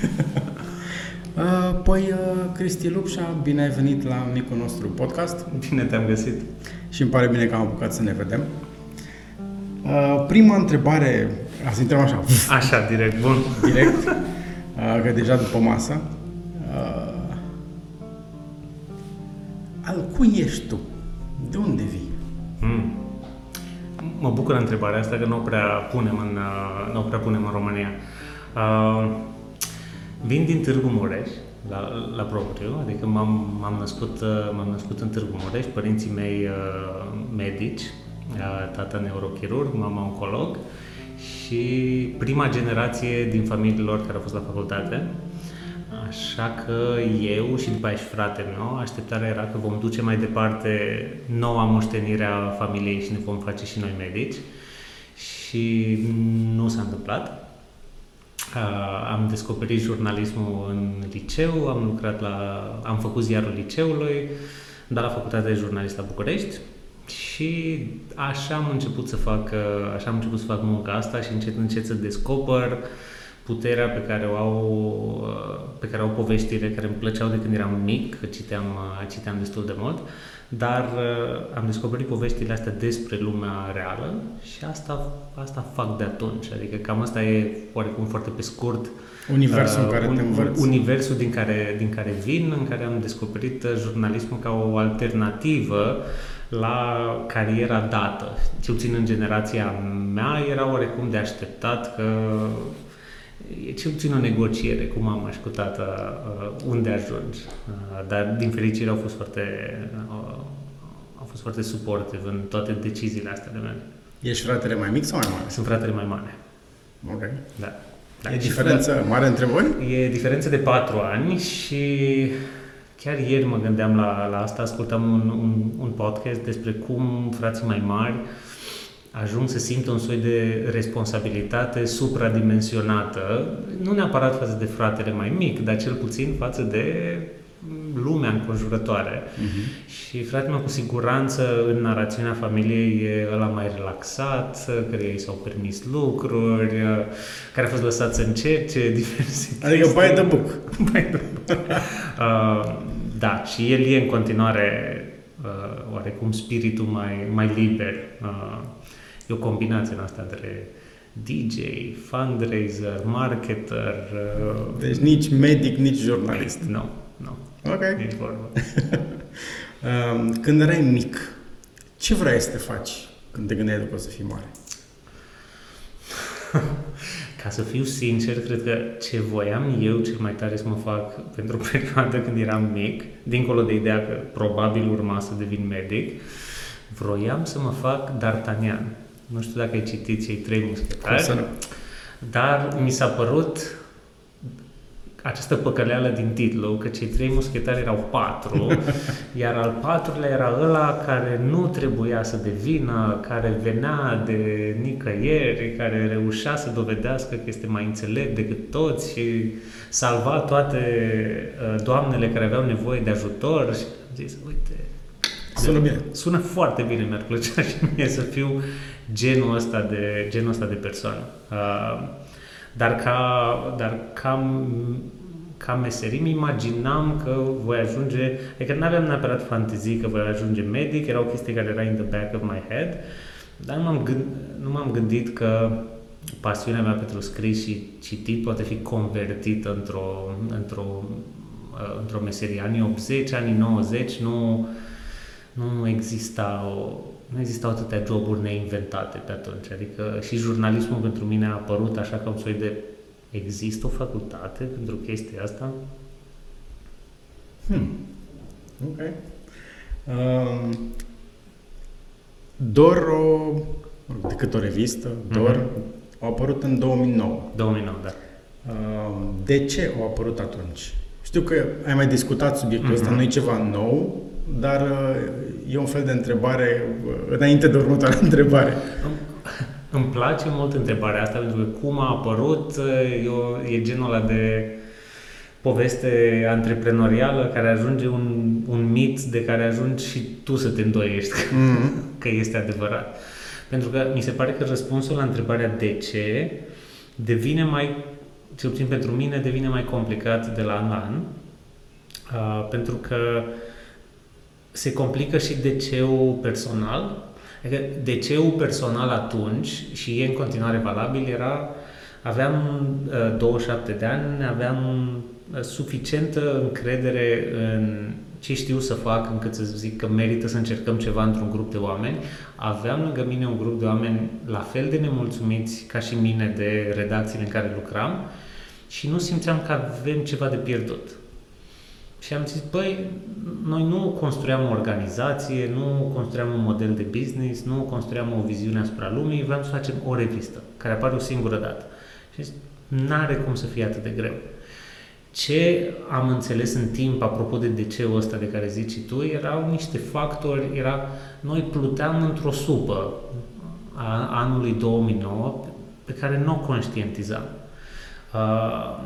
Uh, păi, uh, Cristi Lupșa, bine ai venit la micul nostru podcast. Bine te-am găsit. Și îmi pare bine că am apucat să ne vedem. Uh, prima întrebare, a să intrăm așa. Așa, direct, bun. Direct, că deja după masă. Al cui ești tu? De unde vii? Mm. Mă bucur întrebarea asta că nu o prea punem în, nu o prea punem în România. Uh, Vin din Târgu Mureș, la, la propriu, adică m-am, m-am, născut, uh, m-am născut în Târgu Mureș, părinții mei uh, medici, uh, tata neurochirurg, mama oncolog și prima generație din familiilor care au fost la facultate. Așa că eu și după aia și fratele meu, așteptarea era că vom duce mai departe noua moștenire a familiei și ne vom face și noi medici. Și nu s-a întâmplat am descoperit jurnalismul în liceu, am lucrat la, am făcut ziarul liceului, dar la facultatea de jurnalist la București și așa am început să fac, așa am început să fac munca asta și încet încet să descoper puterea pe care o au, pe care au poveștile care îmi plăceau de când eram mic, că citeam, citeam destul de mult, dar uh, am descoperit poveștile astea despre lumea reală și asta, asta fac de atunci. Adică cam asta e oarecum foarte pe scurt Universul uh, în care un, te învăț. Universul din care, din care vin, în care am descoperit uh, jurnalismul ca o alternativă la cariera dată. Ce puțin în generația mea era oarecum de așteptat că e cel puțin o negociere cu mama și cu tata uh, unde ajungi. Uh, dar din fericire au fost foarte uh, au fost foarte suportive în toate deciziile astea de mele. Ești fratele mai mic sau mai mare? Sunt fratele mai mare. Ok. Da. da. E diferență frat... mare între voi? E diferență de patru ani și chiar ieri mă gândeam la, la asta, ascultam un, un, un podcast despre cum frații mai mari uh, ajung să simtă un soi de responsabilitate supradimensionată, nu neapărat față de fratele mai mic, dar cel puțin față de lumea înconjurătoare. Uh-huh. Și fratele meu cu siguranță în narațiunea familiei e ăla mai relaxat, care ei s-au permis lucruri, care a fost lăsat să încerce diverse Adică bai de buc. Bai de buc. uh, da, și el e în continuare uh, oarecum spiritul mai, mai liber. Uh, E o combinație în asta între DJ, fundraiser, marketer... Uh, deci nici medic, nici jurnalist. Nu, nu. Ok. Nici vorba. Um, când erai mic, ce vrei să te faci când te gândeai după să fii mare? Ca să fiu sincer, cred că ce voiam eu cel mai tare să mă fac pentru o perioadă când eram mic, dincolo de ideea că probabil urma să devin medic, vroiam să mă fac D'Artagnan. Nu știu dacă ai citit cei trei muschetari, dar mi s-a părut această păcăleală din titlu, că cei trei muschetari erau patru, iar al patrulea era ăla care nu trebuia să devină, care venea de nicăieri, care reușea să dovedească că este mai înțelept decât toți și salva toate uh, doamnele care aveau nevoie de ajutor și am zis, uite, Sună bine. Sună foarte bine, mi-ar plăcea și mie să fiu genul ăsta de, genul ăsta de persoană. Uh, dar ca, dar ca, ca meserie îmi imaginam că voi ajunge, adică nu aveam neapărat fantezii că voi ajunge medic, era o chestie care era in the back of my head, dar nu m-am, gând, nu m-am gândit că pasiunea mea pentru scris și citit poate fi convertită într-o, într-o, uh, într-o meserie. Anii 80, anii 90 nu, nu exista o, nu existau atâtea joburi neinventate pe atunci. Adică și jurnalismul pentru mine a apărut așa ca un soi de există o facultate pentru chestia asta? Hmm. Ok. Um, Dor, o, decât o revistă, Dor, mm-hmm. a apărut în 2009. 2009, da. Um, de ce a apărut atunci? Știu că ai mai discutat subiectul mm-hmm. ăsta, nu e ceva nou, dar e un fel de întrebare înainte de următoarea întrebare. Îmi place mult întrebarea asta pentru că cum a apărut e, e genul ăla de poveste antreprenorială care ajunge un, un mit de care ajungi și tu să te îndoiești mm-hmm. că este adevărat. Pentru că mi se pare că răspunsul la întrebarea de ce devine mai cel puțin pentru mine, devine mai complicat de la an la an, uh, pentru că se complică și DC-ul personal. Adică DC-ul personal atunci, și e în continuare valabil, era aveam uh, 27 de ani, aveam uh, suficientă încredere în ce știu să fac încât să zic că merită să încercăm ceva într-un grup de oameni. Aveam lângă mine un grup de oameni la fel de nemulțumiți ca și mine de redacțiile în care lucram și nu simțeam că avem ceva de pierdut. Și am zis, băi, noi nu construiam o organizație, nu construiam un model de business, nu construiam o viziune asupra lumii, vreau să facem o revistă care apare o singură dată. Și zis, n-are cum să fie atât de greu. Ce am înțeles în timp, apropo de DC-ul ăsta de care zici și tu, erau niște factori, era, noi pluteam într-o supă a anului 2009 pe care nu o conștientizam. Uh,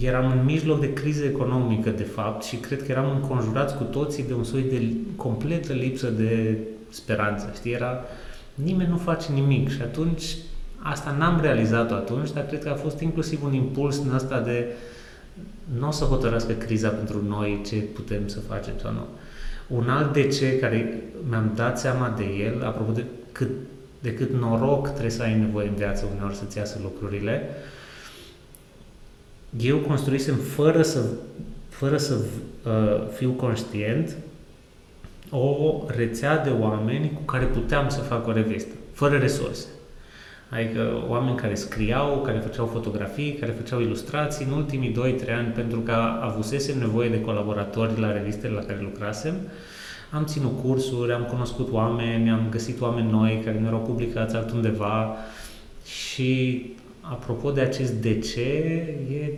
eram în mijloc de criză economică, de fapt, și cred că eram înconjurați cu toții de un soi de completă lipsă de speranță. Știi, era, nimeni nu face nimic și atunci, asta n-am realizat-o atunci, dar cred că a fost inclusiv un impuls în asta de nu o să hotărască criza pentru noi ce putem să facem sau nu. Un alt de ce care mi-am dat seama de el, apropo de cât, de cât noroc trebuie să ai nevoie în viață uneori să-ți iasă lucrurile, eu construisem fără să, fără să uh, fiu conștient o rețea de oameni cu care puteam să fac o revistă, fără resurse. Adică oameni care scriau, care făceau fotografii, care făceau ilustrații în ultimii 2-3 ani pentru că avusesem nevoie de colaboratori la revistele la care lucrasem. Am ținut cursuri, am cunoscut oameni, am găsit oameni noi care nu erau publicați altundeva și apropo de acest de ce, e,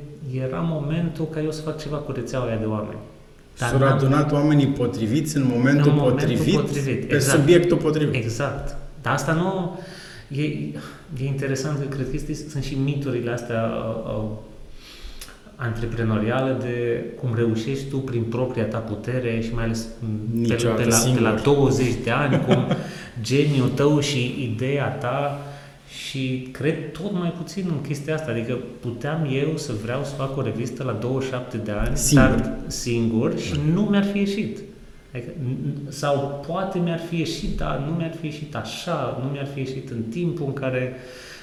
era momentul ca eu să fac ceva cu rețeaua aia de oameni. S-au adunat oamenii potriviți în momentul, în momentul potrivit, potrivit, pe exact. subiectul potrivit. Exact. Dar asta nu... E, e interesant că cred că este, sunt și miturile astea uh, uh, antreprenoriale de cum reușești tu prin propria ta putere și mai ales pe, pe, la, pe la 20 de ani, cum geniul tău și ideea ta și cred tot mai puțin în chestia asta. Adică puteam eu să vreau să fac o revistă la 27 de ani, singur, dar singur și nu mi-ar fi ieșit. Adică, sau poate mi-ar fi ieșit, dar nu mi-ar fi ieșit așa, nu mi-ar fi ieșit în timpul în care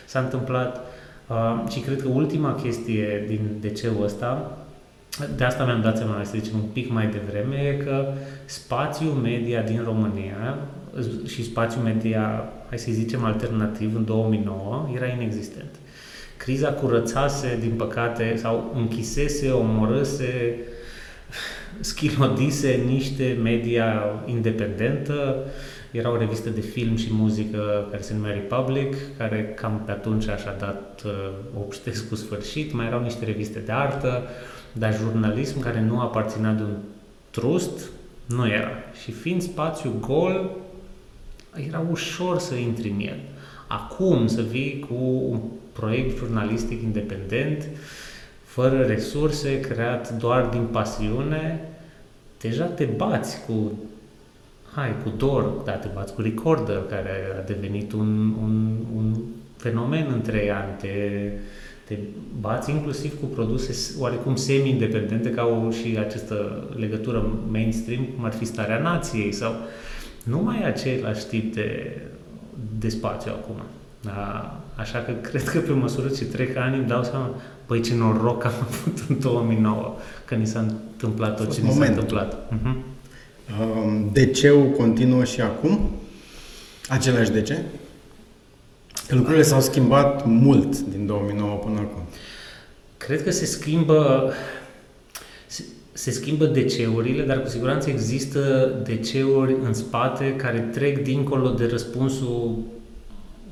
s-a întâmplat. Uh, și cred că ultima chestie din DC-ul ăsta, de asta mi-am dat seama, să zicem un pic mai devreme, e că spațiul media din România și spațiul media, hai să zicem, alternativ în 2009 era inexistent. Criza curățase, din păcate, sau închisese, omorâse, schilodise niște media independentă. Era o revistă de film și muzică care se numea Republic, care cam pe atunci așa dat uh, obștesc cu sfârșit. Mai erau niște reviste de artă, dar jurnalism care nu aparținea de un trust, nu era. Și fiind spațiu gol, era ușor să intri în el. Acum să vii cu un proiect jurnalistic independent, fără resurse, creat doar din pasiune, deja te bați cu hai, cu Dor, da, te bați cu Recorder, care a devenit un, un, un fenomen în trei ani, te, te bați inclusiv cu produse oarecum semi-independente, ca au și această legătură mainstream, cum ar fi Starea Nației sau nu mai e același tip de, de spațiu acum. Da, așa că cred că pe măsură ce trec ani îmi dau seama, băi ce noroc am avut în 2009, că ni s-a întâmplat tot ce ni s-a întâmplat. Uh-huh. DC-ul continuă și acum? Același DC? Lucrurile s-au schimbat mult din 2009 până acum. Cred că se schimbă se, se schimbă DC-urile, dar cu siguranță există DC-uri în spate care trec dincolo de răspunsul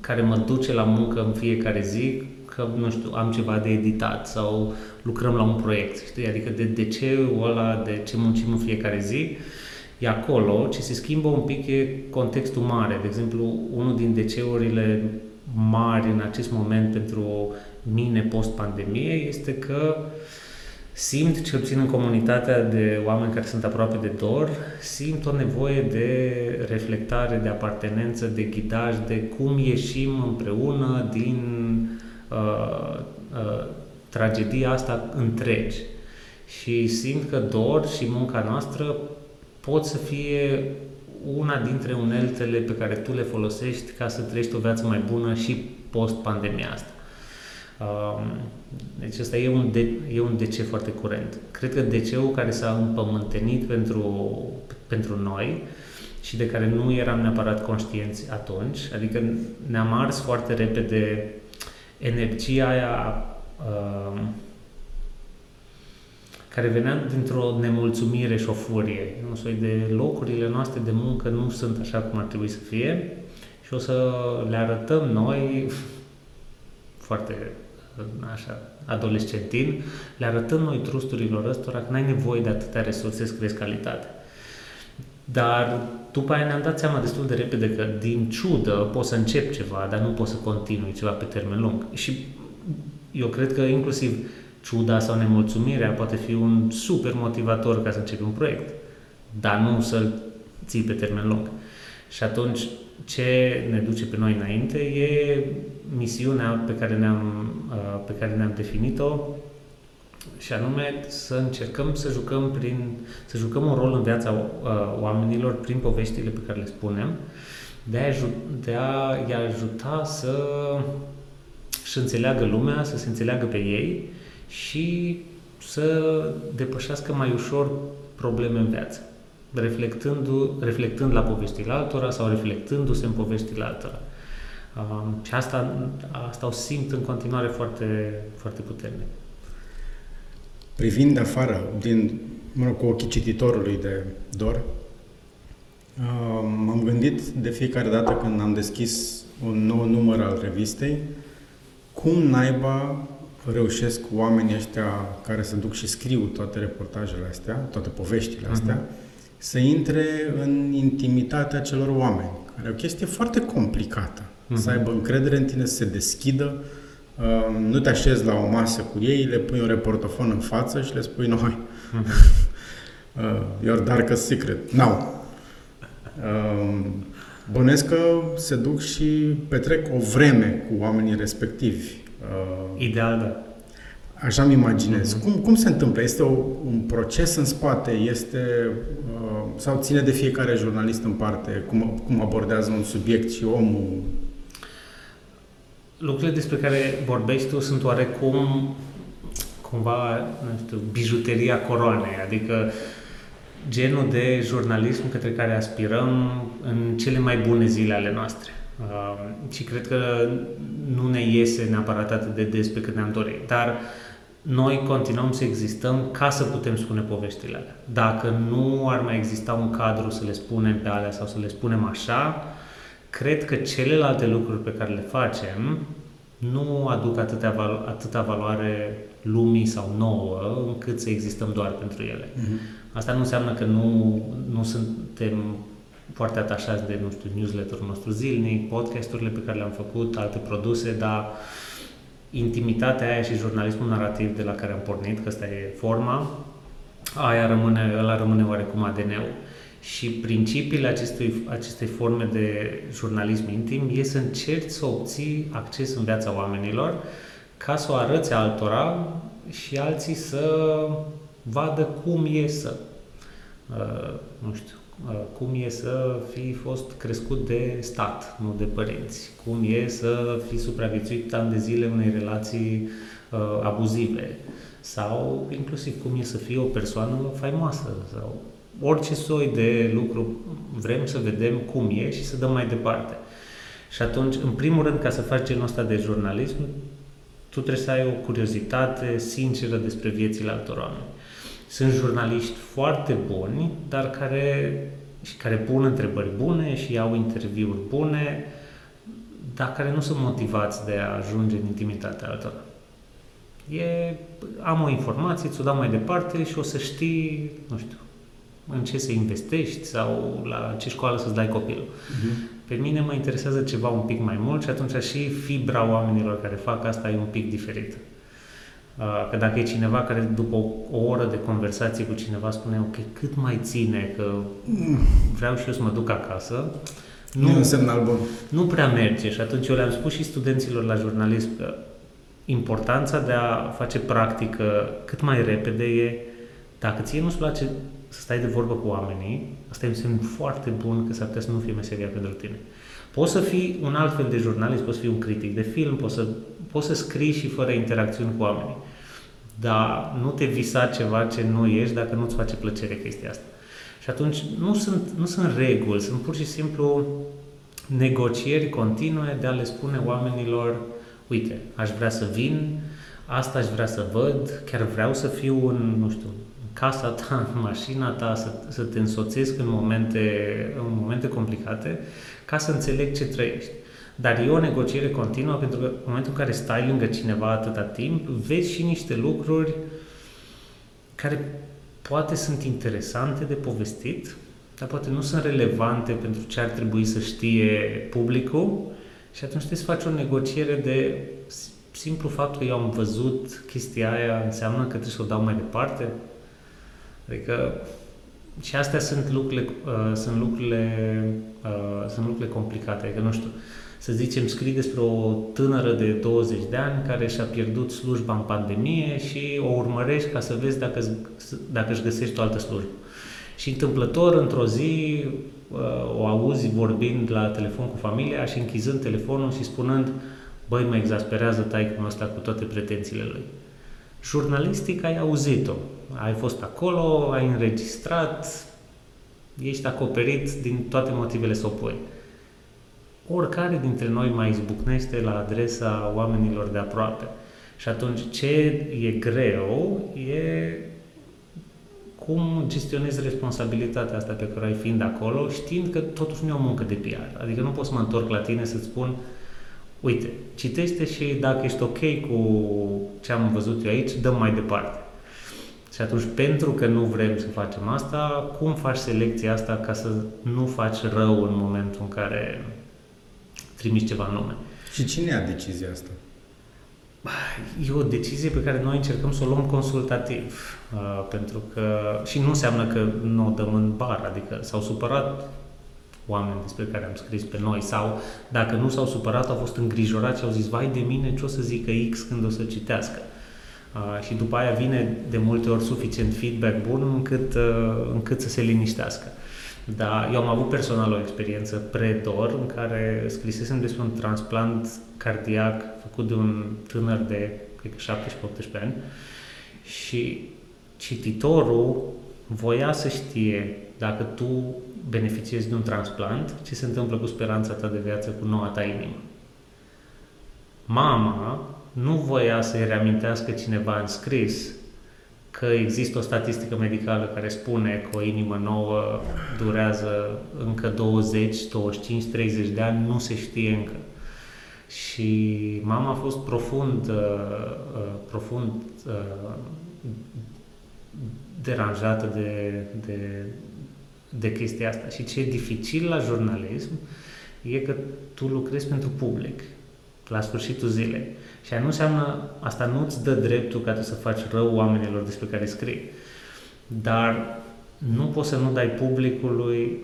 care mă duce la muncă în fiecare zi, că, nu știu, am ceva de editat sau lucrăm la un proiect, știi? Adică de DC-ul ăla, de ce muncim în fiecare zi, e acolo, ce se schimbă un pic e contextul mare. De exemplu, unul din DC-urile mari în acest moment pentru mine post-pandemie este că simt, cel puțin în comunitatea de oameni care sunt aproape de dor, simt o nevoie de reflectare, de apartenență, de ghidaj, de cum ieșim împreună din uh, uh, tragedia asta întregi. Și simt că dor și munca noastră pot să fie una dintre uneltele pe care tu le folosești ca să trăiești o viață mai bună și post-pandemia asta. Um, deci ăsta e un, de, e un DC foarte curent. Cred că DC-ul care s-a împământenit pentru, pentru noi și de care nu eram neapărat conștienți atunci, adică ne-am ars foarte repede energia aia uh, care venea dintr-o nemulțumire și o furie. Un soi de locurile noastre de muncă nu sunt așa cum ar trebui să fie și o să le arătăm noi foarte așa, adolescentin, le arătăm noi trusturilor ăstora că n-ai nevoie de atâtea resurse să crezi calitate. Dar după aia ne-am dat seama destul de repede că din ciudă poți să încep ceva, dar nu poți să continui ceva pe termen lung. Și eu cred că inclusiv ciuda sau nemulțumirea poate fi un super motivator ca să începi un proiect, dar nu să-l ții pe termen lung. Și atunci ce ne duce pe noi înainte e misiunea pe care ne-am, uh, pe care ne-am definit-o și anume să încercăm să jucăm, prin, să jucăm un rol în viața uh, oamenilor prin poveștile pe care le spunem, de a, de a-i ajuta să și înțeleagă lumea, să se înțeleagă pe ei și să depășească mai ușor probleme în viață, reflectând, reflectând la poveștile altora sau reflectându-se în poveștile altora. Um, și asta, asta o simt în continuare foarte, foarte puternic. Privind afară, din, mă rog, cu ochii cititorului de Dor, m-am gândit de fiecare dată când am deschis un nou număr al revistei, cum naiba reușesc oamenii ăștia care se duc și scriu toate reportajele astea, toate poveștile mhm. astea, uh-huh. Să intre în intimitatea celor oameni, care e o chestie foarte complicată. Uh-huh. Să aibă încredere în tine, să se deschidă, uh, nu te așezi la o masă cu ei, le pui un reportofon în față și le spui noi. Uh-huh. uh, your darkest secret. Now. Uh, bănesc că se duc și petrec o vreme cu oamenii respectivi Uh, Ideal, da. Așa mi imaginez. Uh-huh. Cum, cum se întâmplă? Este o, un proces în spate? Este uh, sau ține de fiecare jurnalist în parte? Cum, cum abordează un subiect și omul? Lucrurile despre care vorbești tu sunt oarecum cumva, nu știu, bijuteria coroanei, adică genul de jurnalism către care aspirăm în cele mai bune zile ale noastre. Uh, și cred că nu ne iese neapărat atât de des pe cât ne-am dorit. Dar noi continuăm să existăm ca să putem spune poveștile alea. Dacă nu ar mai exista un cadru să le spunem pe alea sau să le spunem așa, cred că celelalte lucruri pe care le facem nu aduc atâtea, valo- atâta valoare lumii sau nouă încât să existăm doar pentru ele. Uh-huh. Asta nu înseamnă că nu, nu suntem foarte atașați de, nu știu, newsletterul nostru zilnic, podcasturile pe care le-am făcut, alte produse, dar intimitatea aia și jurnalismul narrativ de la care am pornit, că asta e forma, aia rămâne, ăla rămâne oarecum ADN-ul. Și principiile acestui, acestei forme de jurnalism intim e să încerci să obții acces în viața oamenilor ca să o arăți altora și alții să vadă cum e să, uh, nu știu, Uh, cum e să fi fost crescut de stat, nu de părinți, cum e să fi supraviețuit ani de zile unei relații uh, abuzive sau inclusiv cum e să fii o persoană faimoasă sau orice soi de lucru vrem să vedem cum e și să dăm mai departe. Și atunci, în primul rând, ca să faci genul ăsta de jurnalism, tu trebuie să ai o curiozitate sinceră despre viețile altor oameni. Sunt jurnaliști foarte buni, dar care, și care pun întrebări bune și au interviuri bune, dar care nu sunt motivați de a ajunge în intimitatea altora. E, am o informație, ți-o dau mai departe și o să știi, nu știu, în ce să investești sau la ce școală să-ți dai copilul. Uh-huh. Pe mine mă interesează ceva un pic mai mult și atunci și fibra oamenilor care fac asta e un pic diferită. Că dacă e cineva care după o, o oră de conversație cu cineva spune ok, cât mai ține, că vreau și eu să mă duc acasă, nu, nu un semnal bun. Nu prea merge și atunci eu le-am spus și studenților la jurnalism că importanța de a face practică cât mai repede e, dacă ție nu-ți place să stai de vorbă cu oamenii, asta e un semn foarte bun că s-ar putea să nu fie meseria pentru tine. Poți să fii un alt fel de jurnalist, poți să fii un critic de film, poți să, poți să scrii și fără interacțiuni cu oamenii. Dar nu te visa ceva ce nu ești dacă nu-ți face plăcere chestia asta. Și atunci nu sunt, nu sunt reguli, sunt pur și simplu negocieri continue de a le spune oamenilor uite, aș vrea să vin, asta aș vrea să văd, chiar vreau să fiu în, nu știu, în casa ta, în mașina ta, să, să te însoțesc în momente, în momente complicate, ca să înțeleg ce trăiești. Dar e o negociere continuă pentru că în momentul în care stai lângă cineva atâta timp, vezi și niște lucruri care poate sunt interesante de povestit, dar poate nu sunt relevante pentru ce ar trebui să știe publicul și atunci trebuie să faci o negociere de simplu faptul că eu am văzut chestia aia înseamnă că trebuie să o dau mai departe. Adică și astea sunt lucrurile, uh, sunt lucrurile, uh, sunt lucrurile complicate. Adică, nu știu, să zicem, scrii despre o tânără de 20 de ani care și-a pierdut slujba în pandemie și o urmărești ca să vezi dacă, dacă își găsești o altă slujbă. Și întâmplător, într-o zi, uh, o auzi vorbind la telefon cu familia și închizând telefonul și spunând băi, mă exasperează taicul ăsta cu toate pretențiile lui. Jurnalistic ai auzit-o, ai fost acolo, ai înregistrat, ești acoperit din toate motivele să o pui. Oricare dintre noi mai izbucnește la adresa oamenilor de aproape. Și atunci ce e greu e cum gestionezi responsabilitatea asta pe care ai fiind acolo, știind că totuși nu e o muncă de PR. Adică nu pot să mă întorc la tine să-ți spun uite, citește și dacă ești ok cu ce am văzut eu aici, dăm mai departe. Și atunci, pentru că nu vrem să facem asta, cum faci selecția asta ca să nu faci rău în momentul în care trimiți ceva în lume? Și cine ia decizia asta? E o decizie pe care noi încercăm să o luăm consultativ, uh, pentru că și nu înseamnă că nu o dăm în bar, adică s-au supărat oameni despre care am scris pe noi sau dacă nu s-au supărat, au fost îngrijorați și au zis, vai de mine, ce o să zică X când o să citească. Uh, și după aia vine de multe ori suficient feedback bun încât, uh, încât să se liniștească. Dar eu am avut personal o experiență predor în care scrisesem despre un transplant cardiac făcut de un tânăr de, cred că 17-18 ani și cititorul voia să știe dacă tu beneficiezi de un transplant, ce se întâmplă cu speranța ta de viață, cu noua ta inimă. Mama nu voia să-i reamintească cineva în scris că există o statistică medicală care spune că o inimă nouă durează încă 20, 25, 30 de ani, nu se știe încă. Și mama a fost profund, uh, uh, profund uh, deranjată de, de, de chestia asta. Și ce e dificil la jurnalism e că tu lucrezi pentru public la sfârșitul zilei. Și nu înseamnă, asta nu îți dă dreptul ca tu să faci rău oamenilor despre care scrii. Dar nu poți să nu dai publicului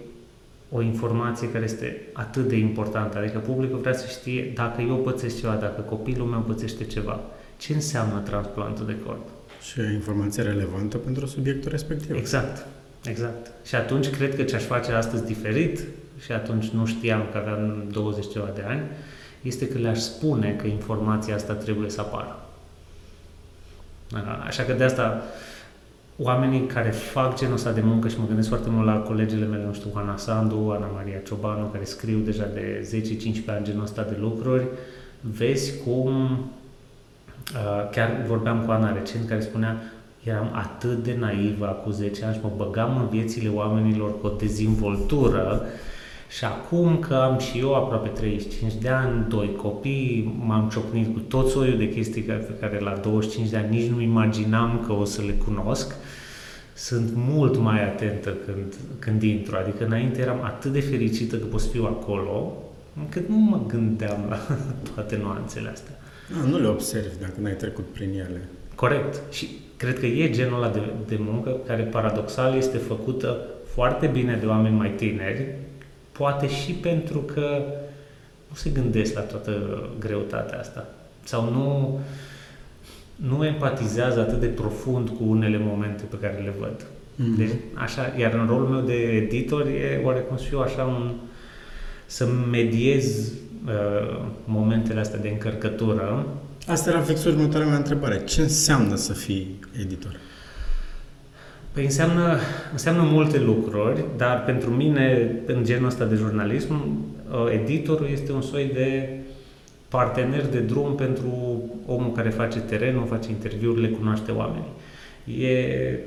o informație care este atât de importantă. Adică publicul vrea să știe dacă eu pățesc ceva, dacă copilul meu pățește ceva. Ce înseamnă transplantul de corp? Și o informație relevantă pentru subiectul respectiv. Exact, exact. Și atunci cred că ce aș face astăzi diferit, și atunci nu știam că aveam 20 ceva de ani, este că le-aș spune că informația asta trebuie să apară. Așa că de asta oamenii care fac genul ăsta de muncă și mă gândesc foarte mult la colegele mele, nu știu, Ana Sandu, Ana Maria Ciobanu, care scriu deja de 10-15 ani genul ăsta de lucruri, vezi cum, uh, chiar vorbeam cu Ana recent, care spunea, eram atât de naivă acum 10 ani și mă băgam în viețile oamenilor cu o dezvoltură și acum că am și eu aproape 35 de ani, doi copii, m-am ciocnit cu tot soiul de chestii pe care la 25 de ani nici nu imaginam că o să le cunosc, sunt mult mai atentă când, când intru. Adică înainte eram atât de fericită că pot să fiu acolo, încât nu mă gândeam la toate nuanțele astea. A, nu le observi dacă n-ai trecut prin ele. Corect. Și cred că e genul ăla de, de muncă care paradoxal este făcută foarte bine de oameni mai tineri, Poate și pentru că nu se gândesc la toată greutatea asta. Sau nu, nu empatizează atât de profund cu unele momente pe care le văd. Mhm. Deci, așa, iar în rolul meu de editor e oarecum și eu așa un, să mediez uh, momentele astea de încărcătură. Asta era fix următoarea mea întrebare. Ce înseamnă să fii editor? Păi înseamnă, înseamnă multe lucruri, dar pentru mine, în genul ăsta de jurnalism, uh, editorul este un soi de partener de drum pentru omul care face terenul, face interviurile, cunoaște oamenii. E,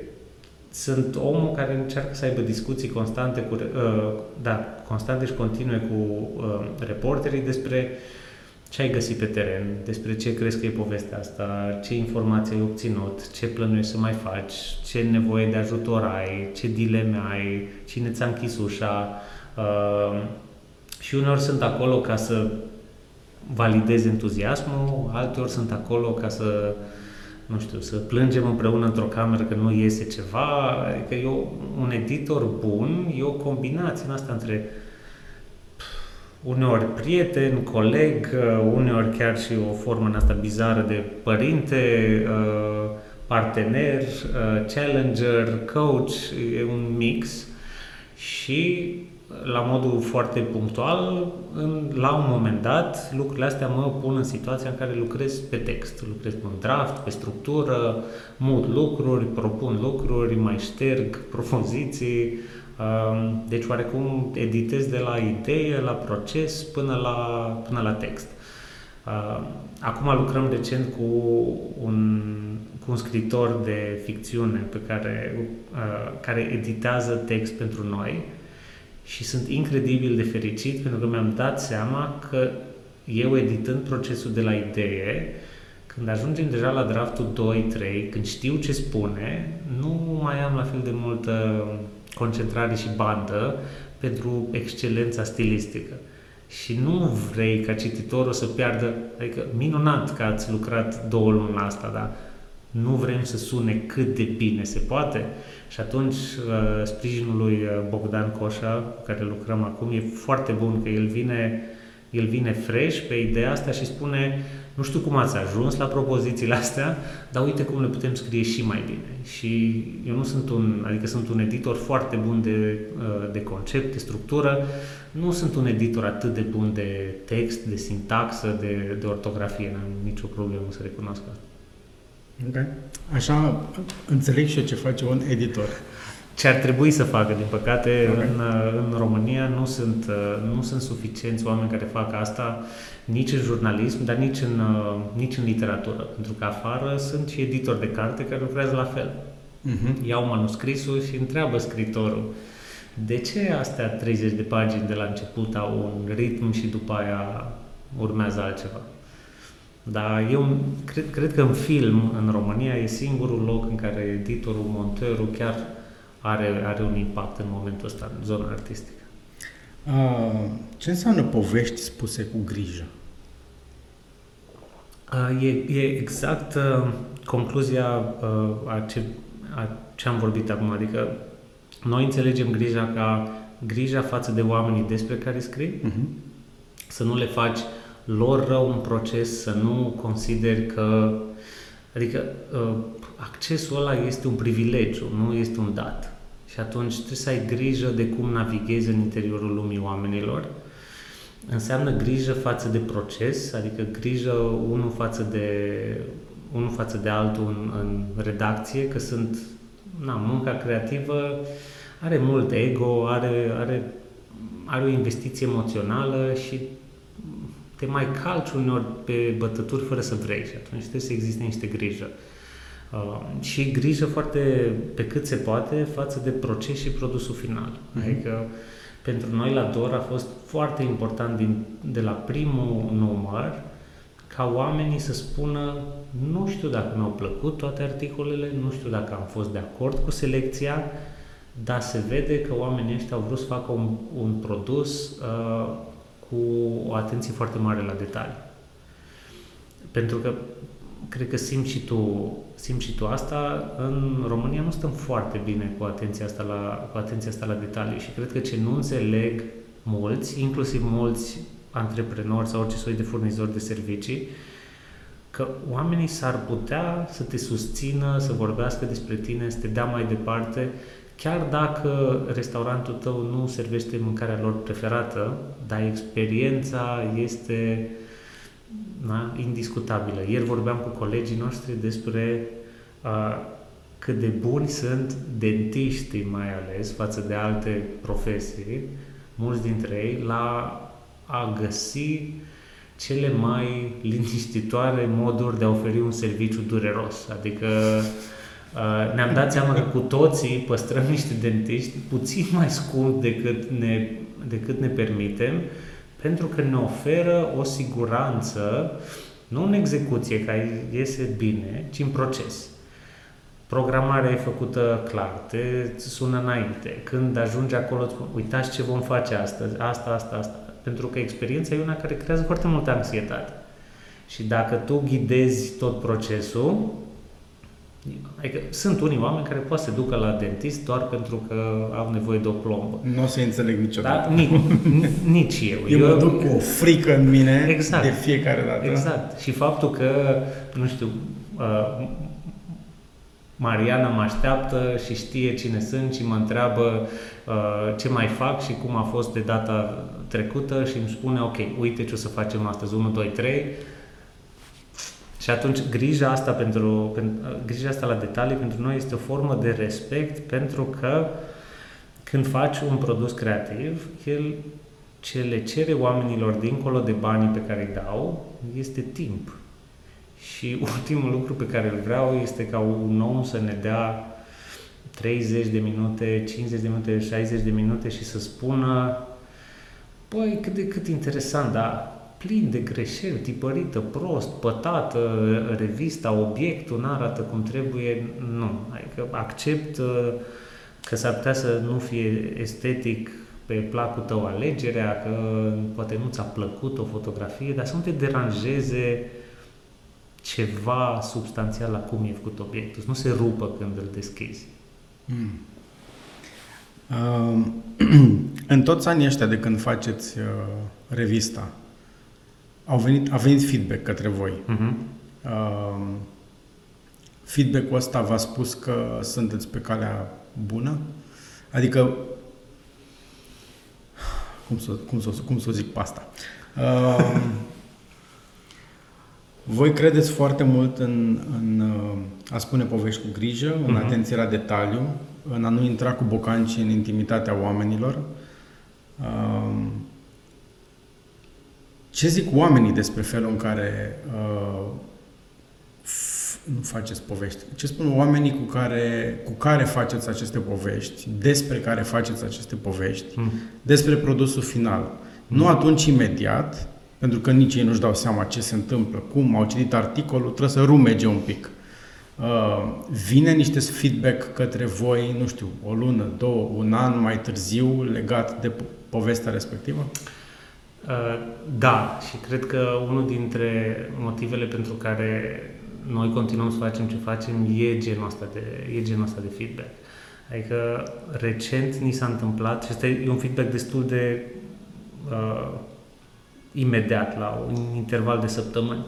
sunt omul care încearcă să aibă discuții constante cu, uh, da, constante și continue cu uh, reporterii despre ce ai găsit pe teren, despre ce crezi că e povestea asta, ce informații ai obținut, ce plănuiești să mai faci, ce nevoie de ajutor ai, ce dileme ai, cine ți-a închis ușa. Uh, și uneori sunt acolo ca să validez entuziasmul, alteori sunt acolo ca să, nu știu, să plângem împreună într-o cameră că nu iese ceva. Adică eu, un editor bun e o combinație în asta între uneori prieten, coleg, uh, uneori chiar și o formă în asta bizară de părinte, uh, partener, uh, challenger, coach, e un mix și la modul foarte punctual, în, la un moment dat, lucrurile astea mă pun în situația în care lucrez pe text. Lucrez pe un draft, pe structură, mut lucruri, propun lucruri, mai șterg propoziții. Um, deci, oarecum, editez de la idee, la proces, până la, până la text. Um, acum lucrăm recent cu un, cu un scriitor de ficțiune pe care, uh, care editează text pentru noi și sunt incredibil de fericit pentru că mi-am dat seama că eu editând procesul de la idee, când ajungem deja la draftul 2-3, când știu ce spune, nu mai am la fel de multă concentrare și bandă pentru excelența stilistică. Și nu vrei ca cititorul să piardă, adică minunat că ați lucrat două luni la asta, dar nu vrem să sune cât de bine se poate și atunci uh, sprijinul lui uh, Bogdan Coșa, cu care lucrăm acum, e foarte bun că el vine, el vine fresh pe ideea asta și spune nu știu cum ați ajuns la propozițiile astea, dar uite cum le putem scrie și mai bine. Și eu nu sunt un, adică sunt un editor foarte bun de, uh, de concept, de structură, nu sunt un editor atât de bun de text, de sintaxă, de, de ortografie, n-am nicio problemă să recunosc asta. Ok. Așa înțeleg și eu ce face un editor. Ce ar trebui să facă, din păcate, Ok. în, în România nu sunt, nu sunt suficienți oameni care fac asta nici în jurnalism, dar nici în, nici în literatură. Pentru că afară sunt și editori de carte care lucrează la fel. Uh-huh. Iau manuscrisul și întreabă scritorul de ce astea 30 de pagini de la început au un ritm și după aia urmează altceva. Dar eu cred, cred că în film, în România, e singurul loc în care editorul, monterul chiar are, are un impact în momentul ăsta, în zona artistică. Uh, ce înseamnă povești spuse cu grijă? Uh, E, e exact uh, concluzia uh, a, ce, a ce am vorbit acum, adică noi înțelegem grija ca grija față de oamenii despre care scrii, Uh-huh. să nu le faci lor rău în proces, să nu consideri că... Adică uh, accesul ăla este un privilegiu, nu este un dat. Și atunci trebuie să ai grijă de cum navighezi în interiorul lumii oamenilor. Înseamnă grijă față de proces, adică grijă unul față de, unul față de altul în, în redacție, că sunt... Na, munca creativă are mult ego, are, are, are o investiție emoțională și te mai calci uneori pe bătături fără să vrei și atunci trebuie să existe niște grijă. Uh, și grijă foarte, pe cât se poate, față de proces și produsul final. Mhm. Adică pentru noi la DOR a fost foarte important din, de la primul număr ca oamenii să spună nu știu dacă mi-au plăcut toate articolele, nu știu dacă am fost de acord cu selecția, dar se vede că oamenii ăștia au vrut să facă un, un produs uh, cu o atenție foarte mare la detalii. Pentru că cred că simți și tu, simți și tu asta. În România nu stăm foarte bine cu atenția asta la, cu atenția asta la detalii și cred că ce nu înțeleg mulți, inclusiv mulți antreprenori sau orice soi de furnizori de servicii, că oamenii s-ar putea să te susțină, să vorbească despre tine, să te dea mai departe, chiar dacă restaurantul tău nu servește mâncarea lor preferată, dar experiența este da, indiscutabilă. Ieri vorbeam cu colegii noștri despre uh, cât de buni sunt dentiștii mai ales față de alte profesii, mulți dintre ei, la a găsi cele mai liniștitoare moduri de a oferi un serviciu dureros. Adică uh, ne-am dat seama că cu toții păstrăm niște dentiști puțin mai scump decât ne, decât ne permitem, pentru că ne oferă o siguranță, nu în execuție, ca iese bine, ci în proces. Programarea e făcută clar, te sună înainte. Când ajungi acolo, îți spun, uitați ce vom face astăzi, asta, asta, asta. Pentru că experiența e una care creează foarte multă anxietate. Și dacă tu ghidezi tot procesul, Adică sunt unii oameni care poate să se ducă la dentist doar pentru că au nevoie de o plombă. Nu o să înțeleg niciodată. Da? Nici, nici eu. Eu, eu mă duc cu o frică în mine exact, de fiecare dată. Exact. Și faptul că, nu știu, uh, Mariana mă așteaptă și știe cine sunt și mă întreabă uh, ce mai fac și cum a fost de data trecută și îmi spune, ok, uite ce o să facem astăzi, 1, 2, 3. Și atunci grija asta, pentru, pentru, grija asta la detalii pentru noi este o formă de respect pentru că când faci un produs creativ, el ce le cere oamenilor dincolo de banii pe care îi dau este timp. Și ultimul lucru pe care îl vreau este ca un om să ne dea 30 de minute, 50 de minute, 60 de minute și să spună Păi, cât de cât interesant, dar plin de greșeli, tipărită, prost, pătată, revista, obiectul, nu arată cum trebuie, nu. Adică accept uh, că s-ar putea să nu fie estetic pe placul tău alegerea, că poate nu ți-a plăcut o fotografie, dar să nu te deranjeze ceva substanțial la cum e făcut obiectul, să nu se rupă când îl deschizi. Mm. Uh, în toți anii ăștia de când faceți uh, revista, au venit, a venit feedback către voi. Uh-huh. Uh, feedback-ul ăsta v-a spus că sunteți pe calea bună? Adică, cum să, cum să, cum să zic pe asta? Uh, voi credeți foarte mult în, în uh, a spune povești cu grijă, în uh-huh. atenție la detaliu, în a nu intra cu bocanci în intimitatea oamenilor. Um, ce zic oamenii despre felul în care uh, nu faceți povești? Ce spun oamenii cu care, cu care faceți aceste povești, despre care faceți aceste povești, mm. despre produsul final? Mm. Nu atunci imediat, pentru că nici ei nu-și dau seama ce se întâmplă, cum au citit articolul, trebuie să rumege un pic. Uh, vine niște feedback către voi, nu știu, o lună, două, un an mai târziu legat de povestea respectivă? Uh, da, și cred că unul dintre motivele pentru care noi continuăm să facem ce facem e genul ăsta de, e genul ăsta de feedback. Adică recent ni s-a întâmplat și este e un feedback destul de uh, imediat, la un interval de săptămâni.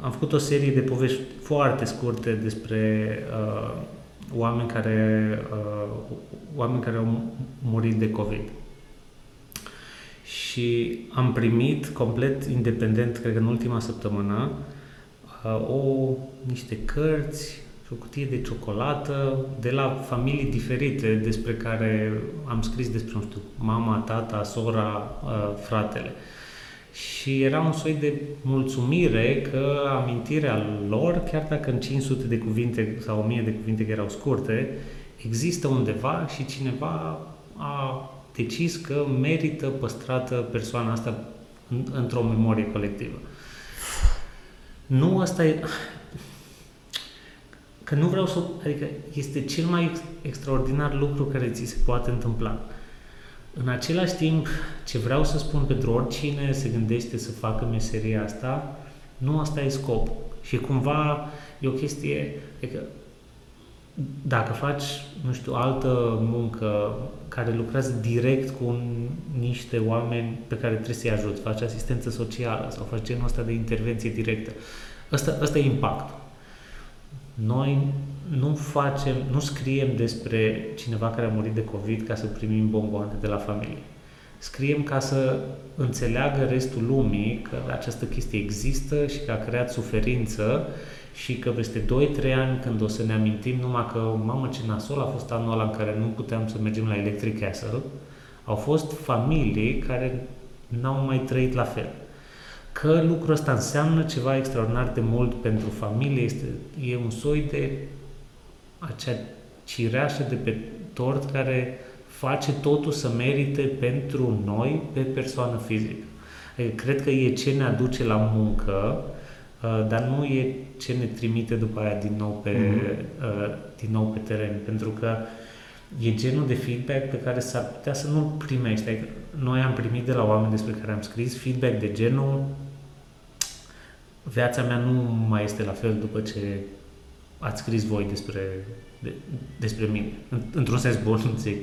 Am făcut o serie de povești foarte scurte despre uh, oameni, care, uh, oameni care au murit de COVID. Și am primit complet independent, cred că în ultima săptămână, uh, o, niște cărți o cutie de ciocolată de la familii diferite despre care am scris despre, nu știu, mama, tata, sora, uh, fratele. Uh, și era un soi de mulțumire că amintirea lor, chiar dacă în 500 de cuvinte sau 1000 de cuvinte care erau scurte, există undeva și cineva a decis că merită păstrată persoana asta într-o memorie colectivă. Nu asta e... Că nu vreau să... Adică este cel mai extraordinar lucru care ți se poate întâmpla în același timp, ce vreau să spun pentru oricine se gândește să facă meseria asta, nu asta e scopul. Și cumva e o chestie, adică dacă faci, nu știu, altă muncă care lucrează direct cu un, niște oameni pe care trebuie să-i ajut, faci asistență socială sau faci genul ăsta de intervenție directă, ăsta, ăsta e impactul. Noi nu facem, nu scriem despre cineva care a murit de COVID ca să primim bomboane de la familie. Scriem ca să înțeleagă restul lumii că această chestie există și că a creat suferință și că peste 2-3 ani când o să ne amintim numai că, mamă ce nasol a fost anul ăla în care nu puteam să mergem la Electric Castle, au fost familii care n-au mai trăit la fel. Că lucrul ăsta înseamnă ceva extraordinar de mult pentru familie, este, e un soi de acea cireașă de pe tort care face totul să merite pentru noi pe persoană fizică. Adică cred că e ce ne aduce la muncă, uh, dar nu e ce ne trimite după aia din nou pe, mm-hmm. din nou pe teren, pentru că e genul de feedback pe care s-ar putea să nu-l primești. Adică noi am primit de la oameni despre care am scris feedback de genul viața mea nu mai este la fel după ce ați scris voi despre, de, despre mine. Într-un sens bun, zic.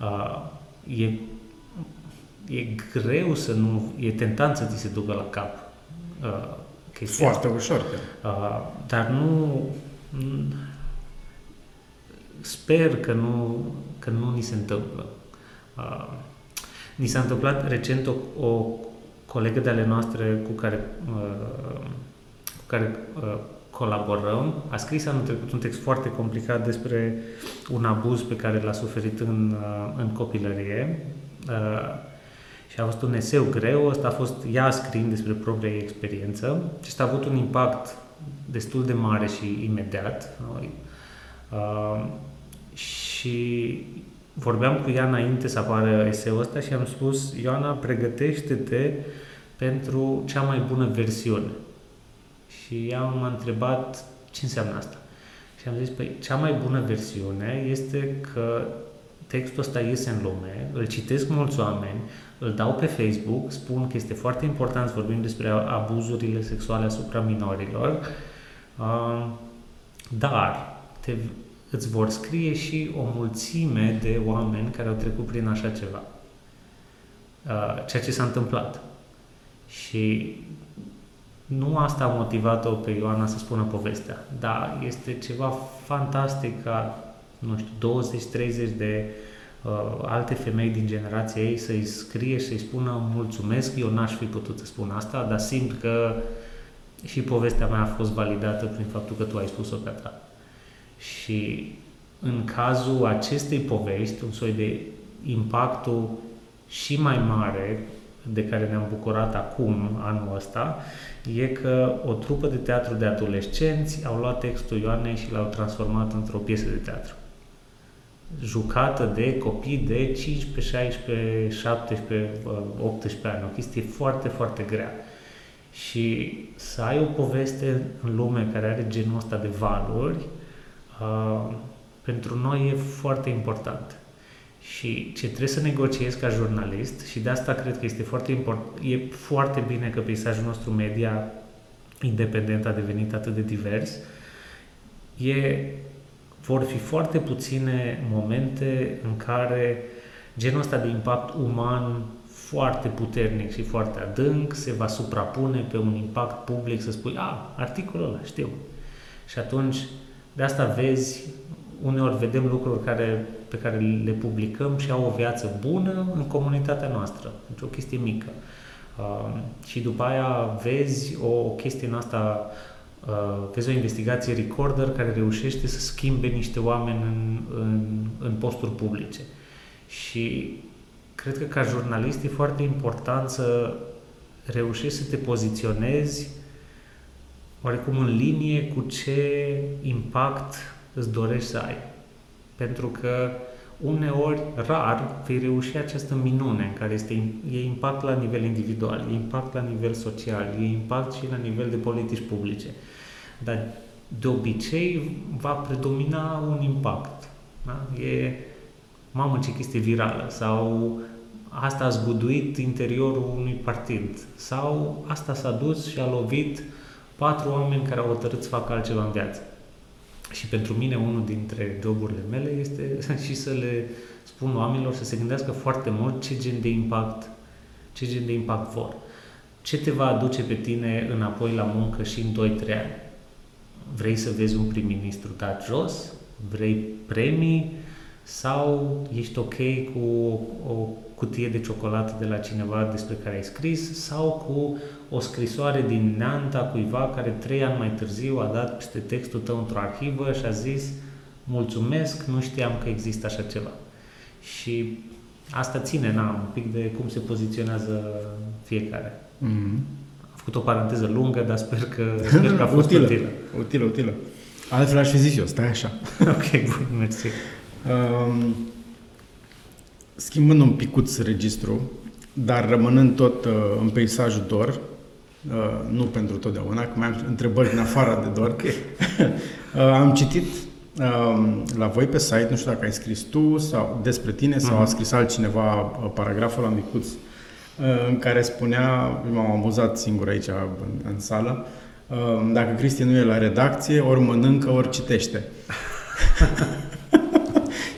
Uh, e, e greu să nu... E tentant să ți se ducă la cap uh, chestia Foarte asta. ușor. Uh, dar nu... Sper că nu, că nu ni se întâmplă. Uh, ni s-a întâmplat recent o, o colegă de ale noastre cu care, uh, cu care uh, colaborăm, a scris anul trecut un text foarte complicat despre un abuz pe care l-a suferit în, uh, în copilărie și a fost un eseu greu, ăsta a fost ea scriind despre propria ei experiență și a avut un impact destul de mare și imediat. Uh, și vorbeam cu ea înainte să apară eseul ăsta și am spus, Ioana, pregătește-te pentru cea mai bună versiune. Și ea m-a întrebat ce înseamnă asta. Și am zis, păi, cea mai bună versiune este că textul ăsta iese în lume, îl citesc mulți oameni, îl dau pe Facebook, spun că este foarte important să vorbim despre abuzurile sexuale asupra minorilor, uh, dar te, îți vor scrie și o mulțime de oameni care au trecut prin așa ceva. Uh, ceea ce s-a întâmplat. Și nu asta a motivat-o pe Ioana să spună povestea, dar este ceva fantastic ca, nu știu, 20-30 de uh, alte femei din generația ei să-i scrie și să-i spună mulțumesc, eu n-aș fi putut să spun asta, dar simt că și povestea mea a fost validată prin faptul că tu ai spus-o pe ta. Și în cazul acestei povești, un soi de impactul și mai mare de care ne-am bucurat acum, anul ăsta, e că o trupă de teatru de adolescenți au luat textul Ioanei și l-au transformat într-o piesă de teatru. Jucată de copii de 15, 16, 17, 18 ani. O chestie foarte, foarte grea. Și să ai o poveste în lume care are genul ăsta de valori, uh, pentru noi e foarte important. Și ce trebuie să negociezi ca jurnalist, și de asta cred că este foarte important, e foarte bine că peisajul nostru media independent a devenit atât de divers, e, vor fi foarte puține momente în care genul ăsta de impact uman foarte puternic și foarte adânc se va suprapune pe un impact public să spui, a, articolul ăla, știu. Și atunci, de asta vezi, uneori vedem lucruri care pe care le publicăm și au o viață bună în comunitatea noastră. Deci o chestie mică. Uh, și după aia vezi o, o chestie în asta, uh, vezi o investigație recorder care reușește să schimbe niște oameni în, în, în posturi publice. Și cred că ca jurnalist e foarte important să reușești să te poziționezi oarecum în linie cu ce impact îți dorești să ai. Pentru că uneori, rar, vei reuși această minune în care este, e impact la nivel individual, e impact la nivel social, e impact și la nivel de politici publice. Dar de obicei va predomina un impact. Da? E, mamă, ce chestie virală sau asta a zguduit interiorul unui partid sau asta s-a dus și a lovit patru oameni care au hotărât să facă altceva în viață. Și pentru mine unul dintre joburile mele este și să le spun oamenilor să se gândească foarte mult ce gen de impact, ce gen de impact vor. ce te va aduce pe tine înapoi la muncă și în 2-3 ani? Vrei să vezi un prim-ministru dat jos? Vrei premii? Sau ești ok cu o, o cutie de ciocolată de la cineva despre care ai scris? Sau cu o scrisoare din Neanta cuiva care trei ani mai târziu a dat peste textul tău într-o arhivă și a zis mulțumesc, nu știam că există așa ceva. Și asta ține, na, un pic de cum se poziționează fiecare. Mm-hmm. Am făcut o paranteză lungă, dar sper că, sper că a fost utilă. Utilă, utilă. utilă. Altfel aș fi zis eu, stai așa. ok, bun, mersi. Um, schimbând un picuț registru, dar rămânând tot uh, în peisajul DOR, uh, nu pentru totdeauna, că mai am întrebări din afara de DOR, okay. uh, am citit uh, la voi pe site, nu știu dacă ai scris tu sau despre tine sau uh-huh. a scris altcineva uh, paragraful la micuț uh, în care spunea, m-am amuzat singur aici în, în sală, uh, dacă Cristi nu e la redacție, ori mănâncă, ori citește.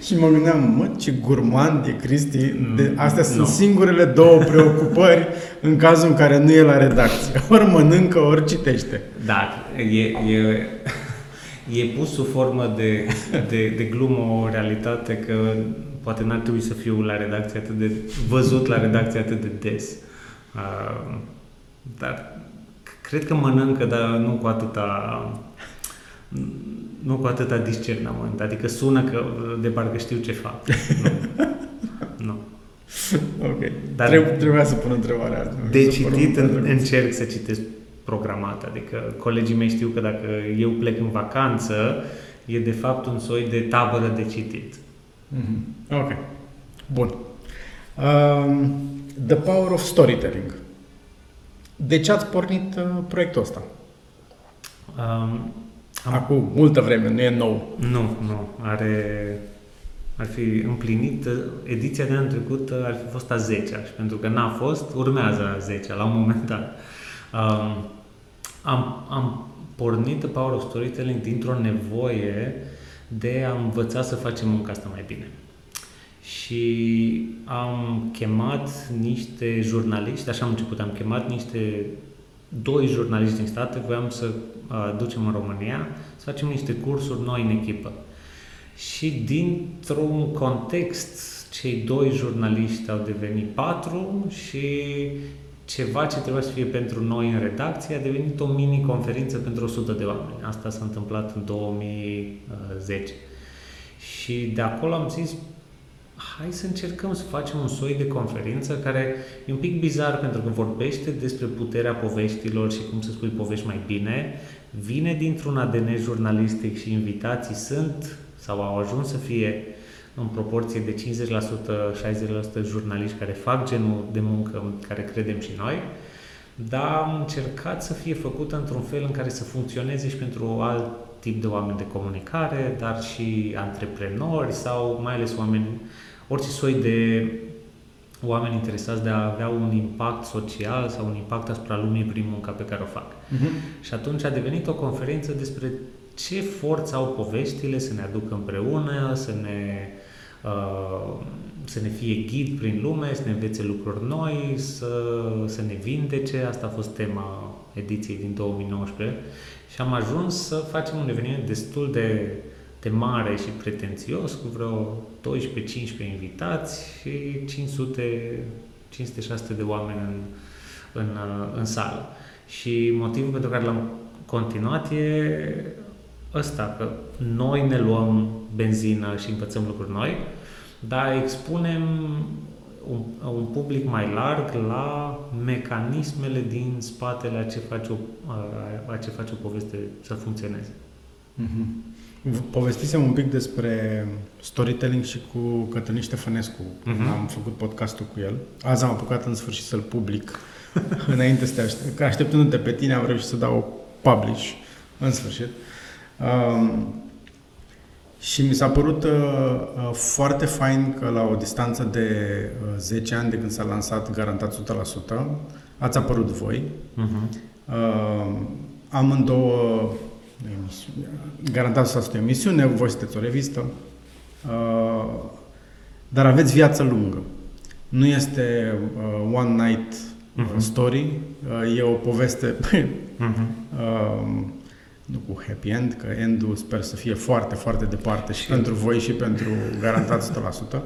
Și mă gândeam, mă, ce gurmand e Cristi. De, mm, astea no. sunt singurele două preocupări în cazul în care nu e la redacție. Ori mănâncă, ori citește. Da, e, e, e pus sub formă de, de, de glumă o realitate că poate n-ar trebui să fiu la redacție atât de... văzut la redacție atât de des. Uh, dar cred că mănâncă, dar nu cu atâta nu cu atâta discernământ. Adică sună că de parcă știu ce fac. nu. nu. Ok. Dar Trebuie, trebuia să pun întrebarea asta. De citit în, încerc să citesc programat. Adică colegii mei știu că dacă eu plec în vacanță, e de fapt un soi de tabără de citit. Mm-hmm. Ok. Bun. Um, the Power of Storytelling. De ce ați pornit uh, proiectul ăsta? Um, am... Acum multă vreme, nu e nou. Nu, nu. Are, ar fi împlinit, ediția de anul trecut ar fi fost a 10 și pentru că n-a fost, urmează a 10 la un moment dat. Um, am, am pornit The Power of Storytelling dintr-o nevoie de a învăța să facem munca asta mai bine. Și am chemat niște jurnaliști, așa am început, am chemat niște doi jurnaliști din state, voiam să uh, ducem în România, să facem niște cursuri noi în echipă. Și dintr-un context, cei doi jurnaliști au devenit patru și ceva ce trebuia să fie pentru noi în redacție a devenit o mini-conferință pentru 100 de oameni. Asta s-a întâmplat în 2010. Și de acolo am zis, hai să încercăm să facem un soi de conferință care e un pic bizar pentru că vorbește despre puterea poveștilor și cum să spui povești mai bine, vine dintr-un ADN jurnalistic și invitații sunt sau au ajuns să fie în proporție de 50%, 60% jurnaliști care fac genul de muncă care credem și noi, dar am încercat să fie făcută într-un fel în care să funcționeze și pentru alt tip de oameni de comunicare, dar și antreprenori sau mai ales oameni orice soi de oameni interesați de a avea un impact social sau un impact asupra lumii prin munca pe care o fac. Uh-huh. Și atunci a devenit o conferință despre ce forță au poveștile să ne aducă împreună, să ne, uh, să ne fie ghid prin lume, să ne învețe lucruri noi, să, să ne vindece. Asta a fost tema ediției din 2019 și am ajuns să facem un eveniment destul de de mare și pretențios, cu vreo 12-15 invitați și 500, 500-600 de oameni în, în, în sală. Și motivul pentru care l-am continuat e ăsta, că noi ne luăm benzină și învățăm lucruri noi, dar expunem un, un public mai larg la mecanismele din spatele a ce face o, a, a ce face o poveste să funcționeze. Mm-hmm. Povestisem un pic despre storytelling și cu Cătălin Ștefănescu. Uh-huh. Am făcut podcastul cu el. Azi am apucat în sfârșit să-l public. Înainte să te aștept. Că așteptându-te pe tine am reușit să dau publish în sfârșit. Um, și mi s-a părut uh, uh, foarte fain că la o distanță de uh, 10 ani de când s-a lansat Garantat 100%, ați apărut voi. Uh-huh. Uh, amândouă emisiune. Garantat să este o emisiune, voi sunteți o revistă, uh, dar aveți viață lungă. Nu este uh, one night uh, uh-huh. story, Uh, e o poveste Mhm. uh, nu cu happy end, că endul sper să fie foarte, foarte departe și Și- pentru voi și pentru garantat 100%.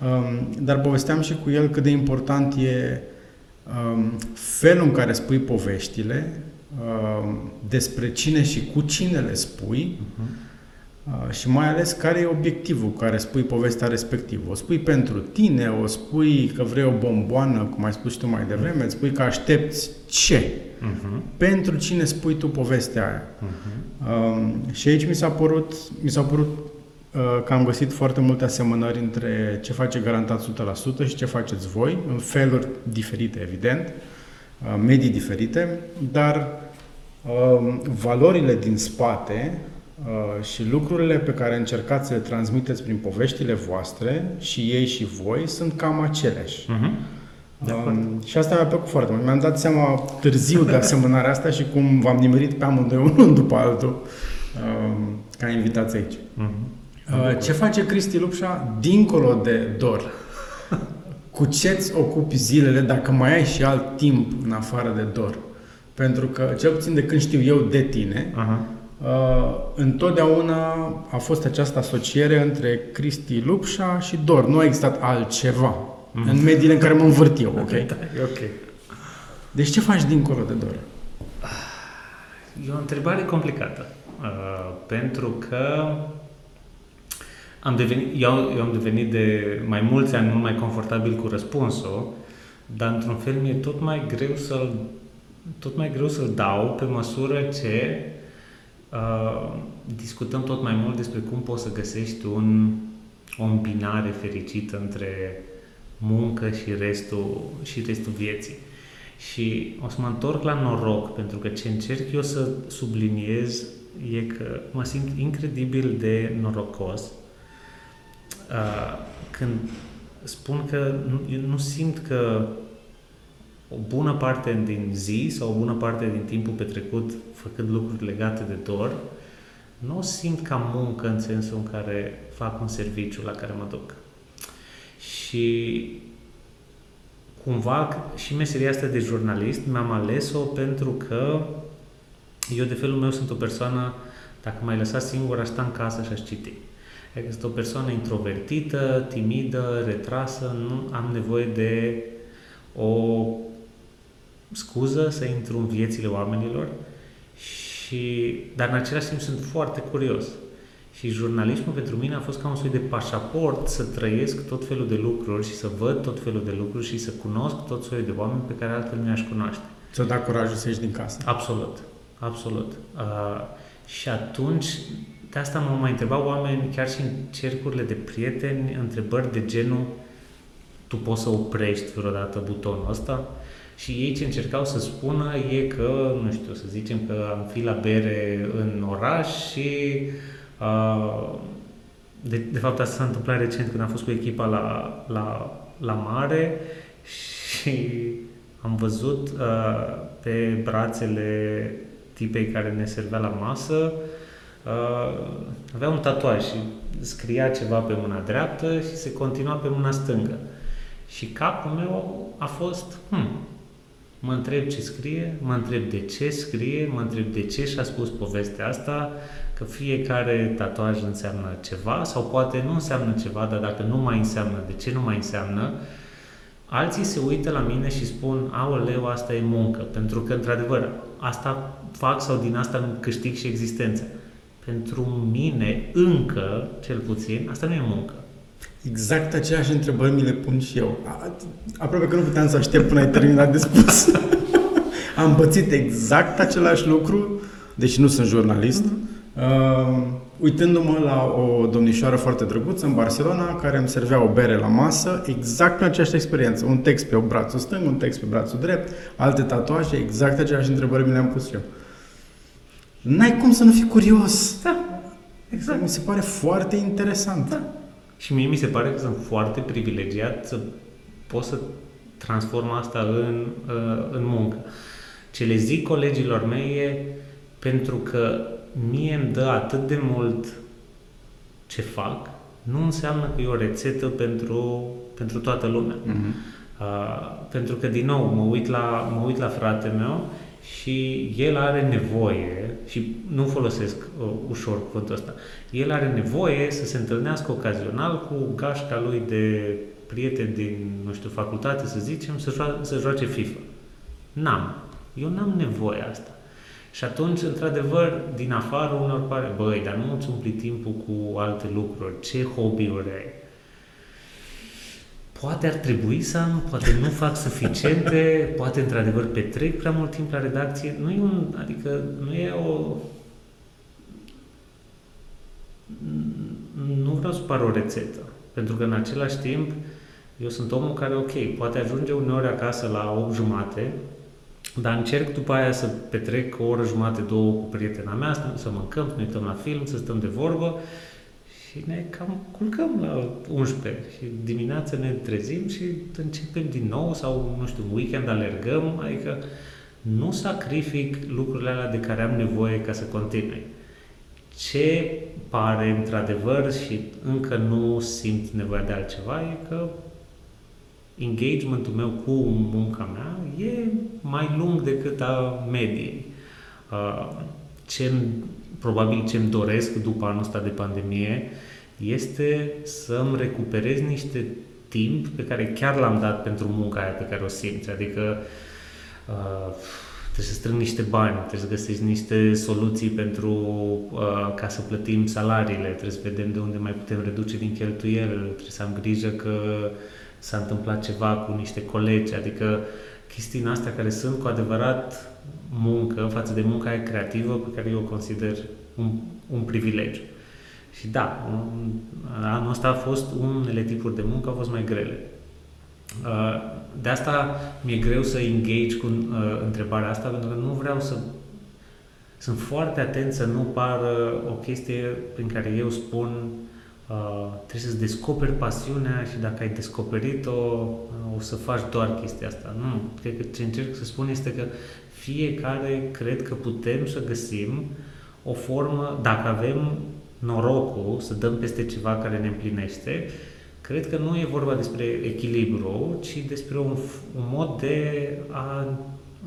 Um, dar povesteam și cu el cât de important e um, felul în care spui poveștile, um, despre cine și cu cine le spui Mhm. Uh, și mai ales care e obiectivul cu care spui povestea respectivă. O spui pentru tine, o spui că vrei o bomboană, cum ai spus și tu mai devreme, îți spui că aștepți ce? Mhm. Pentru cine spui tu povestea aia? Mhm. Um, și aici mi s-a părut, mi s-a părut uh, că am găsit foarte multe asemănări între ce face Garantat 100% și ce faceți voi, în feluri diferite, evident, uh, medii diferite, dar um, valorile din spate uh, și lucrurile pe care încercați să le transmiteți prin poveștile voastre și ei și voi sunt cam aceleași. Mhm. De acord. Um, și asta mi-a plăcut foarte mult. Mi-am dat seama târziu de asemănarea asta și cum v-am nimerit pe amândoi unul după altul um, ca invitați aici. Mhm. Uh, ce face Cristi Lupșa dincolo de dor? Cu ce-ți ocupi zilele dacă mai ai și alt timp în afară de dor? Pentru că, cel puțin de când știu eu de tine, Aha. Uh, întotdeauna a fost această asociere între Cristi Lupșa și dor. Nu a existat altceva Mhm. în mediile în care mă învârt eu, ok? Da, e ok. Deci ce faci dincolo de dor? E o întrebare complicată. Uh, pentru că am devenit, eu, eu am devenit de mai mulți ani mult mai confortabil cu răspunsul, dar într-un fel mi-e tot mai greu să-l tot mai greu să-l dau pe măsură ce uh, discutăm tot mai mult despre cum poți să găsești un, o îmbinare fericită între muncă și restul, și restul vieții. Și o să mă întorc la noroc, pentru că ce încerc eu să subliniez e că mă simt incredibil de norocos uh, când spun că nu, eu nu simt că o bună parte din zi sau o bună parte din timpul petrecut făcând lucruri legate de dor, nu o simt ca muncă în sensul în care fac un serviciu la care mă duc. Și cumva și meseria asta de jurnalist mi-am ales-o pentru că eu de felul meu sunt o persoană, dacă m-ai lăsat singur, aș sta în casă și aș citi. Adică sunt o persoană introvertită, timidă, retrasă, nu am nevoie de o scuză să intru în viețile oamenilor, și, dar în același timp sunt foarte curios. Și jurnalismul pentru mine a fost ca un soi de pașaport să trăiesc tot felul de lucruri și să văd tot felul de lucruri și să cunosc tot soiul de oameni pe care altfel nu i-aș cunoaște. Ți-o da curajul să ieși din casă. Absolut, absolut. Uh, și atunci, de asta mă mai întrebau oameni, chiar și în cercurile de prieteni, întrebări de genul tu poți să oprești vreodată butonul ăsta? Și ei ce încercau să spună e că, nu știu, să zicem că am fi la bere în oraș și uh, de, de fapt asta s-a întâmplat recent când am fost cu echipa la, la, la mare și am văzut uh, pe brațele tipei care ne servea la masă uh, avea un tatuaj și scria ceva pe mâna dreaptă și se continua pe mâna stângă. Și capul meu a fost, hmm, mă întreb ce scrie, mă întreb de ce scrie, mă întreb de ce și-a spus povestea asta, că fiecare tatuaj înseamnă ceva sau poate nu înseamnă ceva, dar dacă nu mai înseamnă, de ce nu mai înseamnă? Alții se uită la mine și spun, aoleu, asta e muncă, pentru că, într-adevăr, asta fac sau din asta îmi câștig și existența. Pentru mine, încă, cel puțin, asta nu e muncă. Exact aceleași întrebări mi le pun și eu. A- Aproape că nu puteam să aștept până ai terminat de spus. Am pățit exact același lucru, deși nu sunt jurnalist, uh, uitându-mă la o domnișoară foarte drăguță în Barcelona, care îmi servea o bere la masă, exact pe aceeași experiență. Un text pe brațul stâng, un text pe brațul drept, alte tatuaje, exact aceleași întrebări mi le-am pus eu. N-ai cum să nu fii curios. Da, Exact. Mi se pare foarte interesant. Da. Și mie mi se pare că sunt foarte privilegiat să pot să transform asta în, uh, în muncă. Ce le zic colegilor mei e pentru că mie îmi dă atât de mult ce fac, nu înseamnă că e o rețetă pentru, pentru toată lumea. Mhm. Uh, pentru că, din nou, mă uit la, mă uit la frate meu și el are nevoie, și nu folosesc uh, ușor cuvântul ăsta, el are nevoie să se întâlnească ocazional cu gașca lui de prieteni din, nu știu, facultate, să zicem, să, joa- să joace FIFA. N-am. Eu n-am nevoie asta. Și atunci, într-adevăr, din afară unor pare, băi, dar nu îți umpli timpul cu alte lucruri, ce hobby-uri ai? Poate ar trebui să am, poate nu fac suficiente, poate într-adevăr petrec prea mult timp la redacție. Nu e un, adică nu e o... Nu vreau să par o rețetă, pentru că în același timp eu sunt omul care, ok, poate ajunge uneori acasă la 8 jumate, dar încerc după aia să petrec o oră jumate, două cu prietena mea, să, să mâncăm, să ne uităm la film, să stăm de vorbă și ne cam culcăm la 11 și dimineața ne trezim și începem din nou sau, nu știu, weekend alergăm, adică nu sacrific lucrurile alea de care am nevoie ca să continui. Ce pare într-adevăr și încă nu simt nevoia de altceva e că engagementul meu cu munca mea e mai lung decât a mediei. Ce probabil ce-mi doresc după anul ăsta de pandemie este să-mi recuperez niște timp pe care chiar l-am dat pentru munca aia pe care o simți. Adică uh, trebuie să strâng niște bani, trebuie să găsești niște soluții pentru uh, ca să plătim salariile, trebuie să vedem de unde mai putem reduce din cheltuieli, trebuie să am grijă că s-a întâmplat ceva cu niște colegi, adică chestiile astea care sunt cu adevărat muncă față de munca aia creativă pe care eu o consider un, un privilegiu. Și da, anul ăsta a fost, unele tipuri de muncă au fost mai grele. Uh, de asta mi-e greu să engage cu uh, întrebarea asta, pentru că nu vreau să... Sunt foarte atent să nu pară o chestie prin care eu spun uh, trebuie să-ți descoperi pasiunea și dacă ai descoperit-o, o să faci doar chestia asta. Nu, cred că ce încerc să spun este că fiecare cred că putem să găsim o formă, dacă avem norocul să dăm peste ceva care ne împlinește, cred că nu e vorba despre echilibru, ci despre un, un mod de a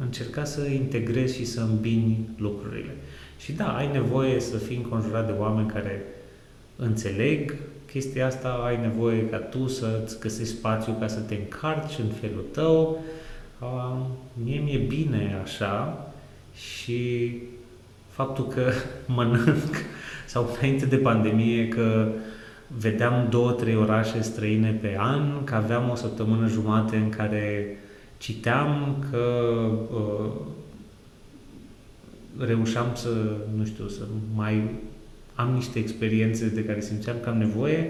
încerca să integrezi și să îmbini lucrurile. Și da, ai nevoie să fii înconjurat de oameni care înțeleg chestia asta, ai nevoie ca tu să-ți găsești spațiu ca să te încarci în felul tău. Uh, mie mi-e bine așa și faptul că mănânc sau înainte de pandemie că vedeam două, trei orașe străine pe an, că aveam o săptămână jumate în care citeam, că uh, reușeam să, nu știu, să mai am niște experiențe de care simțeam că am nevoie,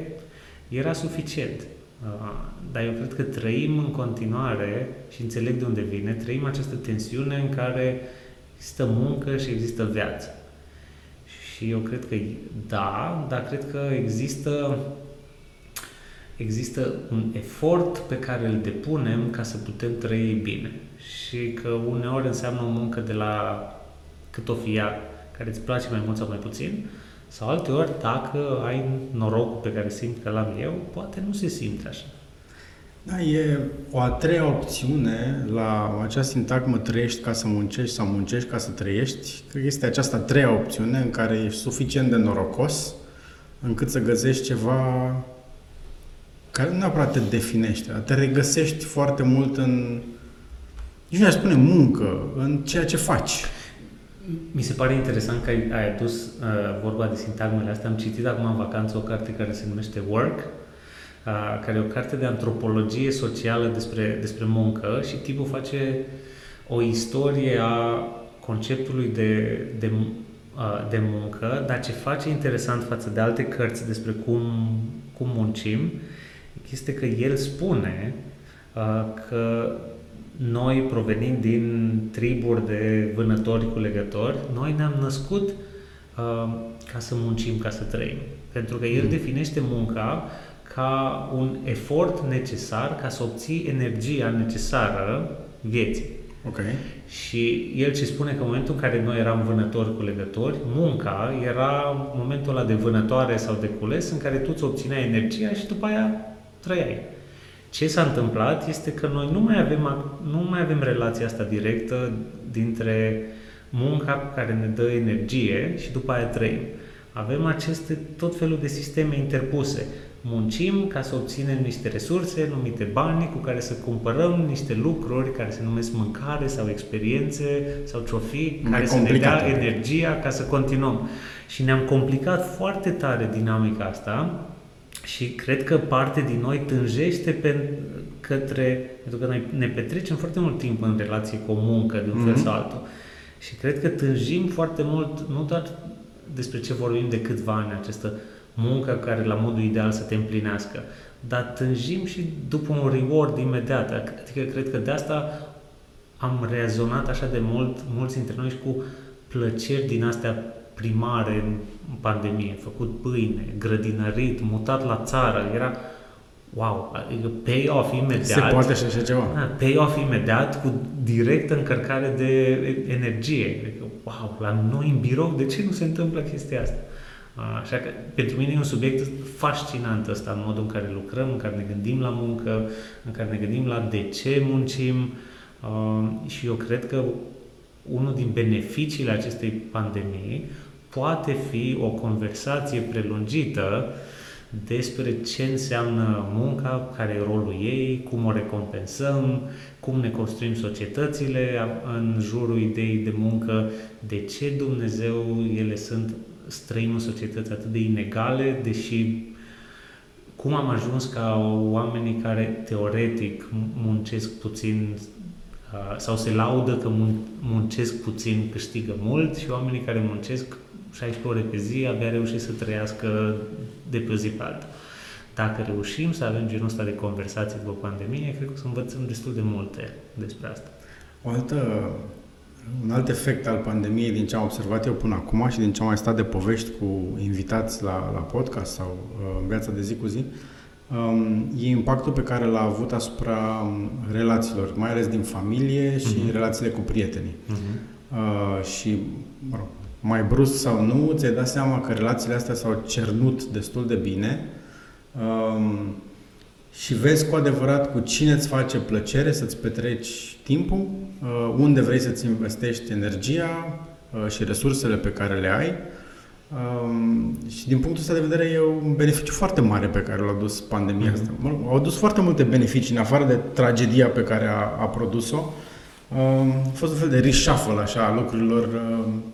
era suficient. Uh, dar eu cred că trăim în continuare, și înțeleg de unde vine, trăim această tensiune în care există muncă și există viață. Și eu cred că da, dar cred că există există un efort pe care îl depunem ca să putem trăi bine. Și că uneori înseamnă o muncă de la cât o fi ea, care îți place mai mult sau mai puțin, sau alteori, dacă ai norocul pe care simt că l-am eu, poate nu se simte așa. Da, e o a treia opțiune la acea sintagmă trăiești ca să muncești sau muncești ca să trăiești. Cred că este această a treia opțiune în care ești suficient de norocos încât să găsești ceva care nu neapărat te definește, dar te regăsești foarte mult în, nici nu aș spune muncă, în ceea ce faci. Mi se pare interesant că ai, ai adus uh, vorba de sintagmele astea. Am citit acum în vacanță o carte care se numește Work, care e o carte de antropologie socială despre, despre muncă și tipul face o istorie a conceptului de, de, de muncă, dar ce face interesant față de alte cărți despre cum, cum muncim este că el spune că noi, provenind din triburi de vânători cu legători, noi ne-am născut ca să muncim, ca să trăim. Pentru că el mm. definește munca ca un efort necesar ca să obții energia necesară vieții. Okay. Și el ce spune că în momentul în care noi eram vânători cu legători, munca era momentul ăla de vânătoare sau de cules în care tu îți obțineai energia și după aia trăiai. Ce s-a întâmplat este că noi nu mai avem, nu mai avem relația asta directă dintre munca care ne dă energie și după aia trăim. Avem aceste tot felul de sisteme interpuse. Muncim ca să obținem niște resurse numite bani cu care să cumpărăm niște lucruri care se numesc mâncare sau experiențe sau trofii care să ne dea energia ca să continuăm. Și ne-am complicat foarte tare dinamica asta și cred că parte din noi tânjește pe, către, pentru că noi ne petrecem foarte mult timp în relație cu o muncă de un mm-hmm. fel mhm. sau altul. Și cred că tânjim foarte mult, nu doar despre ce vorbim de câțiva ani, această muncă care la modul ideal să te împlinească, dar tânjim și după un reward imediat. Adică cred că de asta am rezonat așa de mult, mulți dintre noi și cu plăceri din astea primare în pandemie, făcut pâine, grădinărit, mutat la țară, era wow, adică pay-off imediat. Se poate și așa ceva. Da, pay-off imediat cu directă încărcare de energie. Adică, wow, la noi în birou, de ce nu se întâmplă chestia asta? Așa că pentru mine e un subiect fascinant ăsta, în modul în care lucrăm, în care ne gândim la muncă, în care ne gândim la de ce muncim și eu cred că unul din beneficiile acestei pandemii poate fi o conversație prelungită despre ce înseamnă munca, care e rolul ei, cum o recompensăm, cum ne construim societățile în jurul ideii de muncă, de ce Dumnezeu ele sunt străim în societăți atât de inegale, deși cum am ajuns ca oamenii care teoretic muncesc puțin sau se laudă că muncesc puțin câștigă mult și oamenii care muncesc 16 ore pe zi abia reușesc să trăiască de pe o zi pe alta. Dacă reușim să avem genul ăsta de conversații după pandemie, cred că o să învățăm destul de multe despre asta. O altă, un alt efect al pandemiei din ce am observat eu până acum și din ce am mai stat de povești cu invitați la, la podcast sau uh, în viața de zi cu zi, um, e impactul pe care l-a avut asupra um, relațiilor, mai ales din familie și uh-huh. relațiile cu prietenii. Uh-huh. Uh, și, mă rog, mai brusc sau nu, ți-ai dat seama că relațiile astea s-au cernut destul de bine um, și vezi cu adevărat cu cine îți face plăcere să-ți petreci timpul, uh, unde vrei să-ți investești energia uh, și resursele pe care le ai. Um, și din punctul ăsta de vedere e un beneficiu foarte mare pe care l-a dus pandemia mm-hmm. asta. Au adus foarte multe beneficii, în afară de tragedia pe care a, a produs-o. Uh, a fost un fel de reshuffle așa a lucrurilor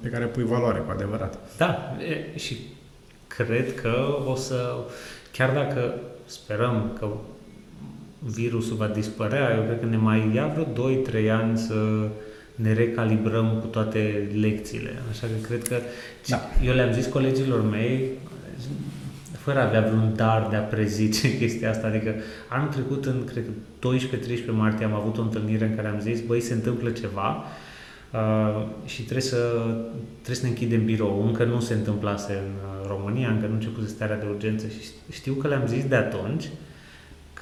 pe care pui valoare cu adevărat. Da, e, și cred că o să, chiar dacă sperăm că virusul va dispărea, eu cred că ne mai ia vreo 2-3 ani să ne recalibrăm cu toate lecțiile. Așa că cred că da. eu le-am zis colegilor mei, fără a avea vreun dar de a prezice chestia asta. Adică anul trecut, în, cred că 12-13 martie, am avut o întâlnire în care am zis, băi, se întâmplă ceva uh, și trebuie să, trebuie să ne închidem birou. Încă nu se întâmplase în uh, România, încă nu începuse starea de urgență și știu că le-am zis de atunci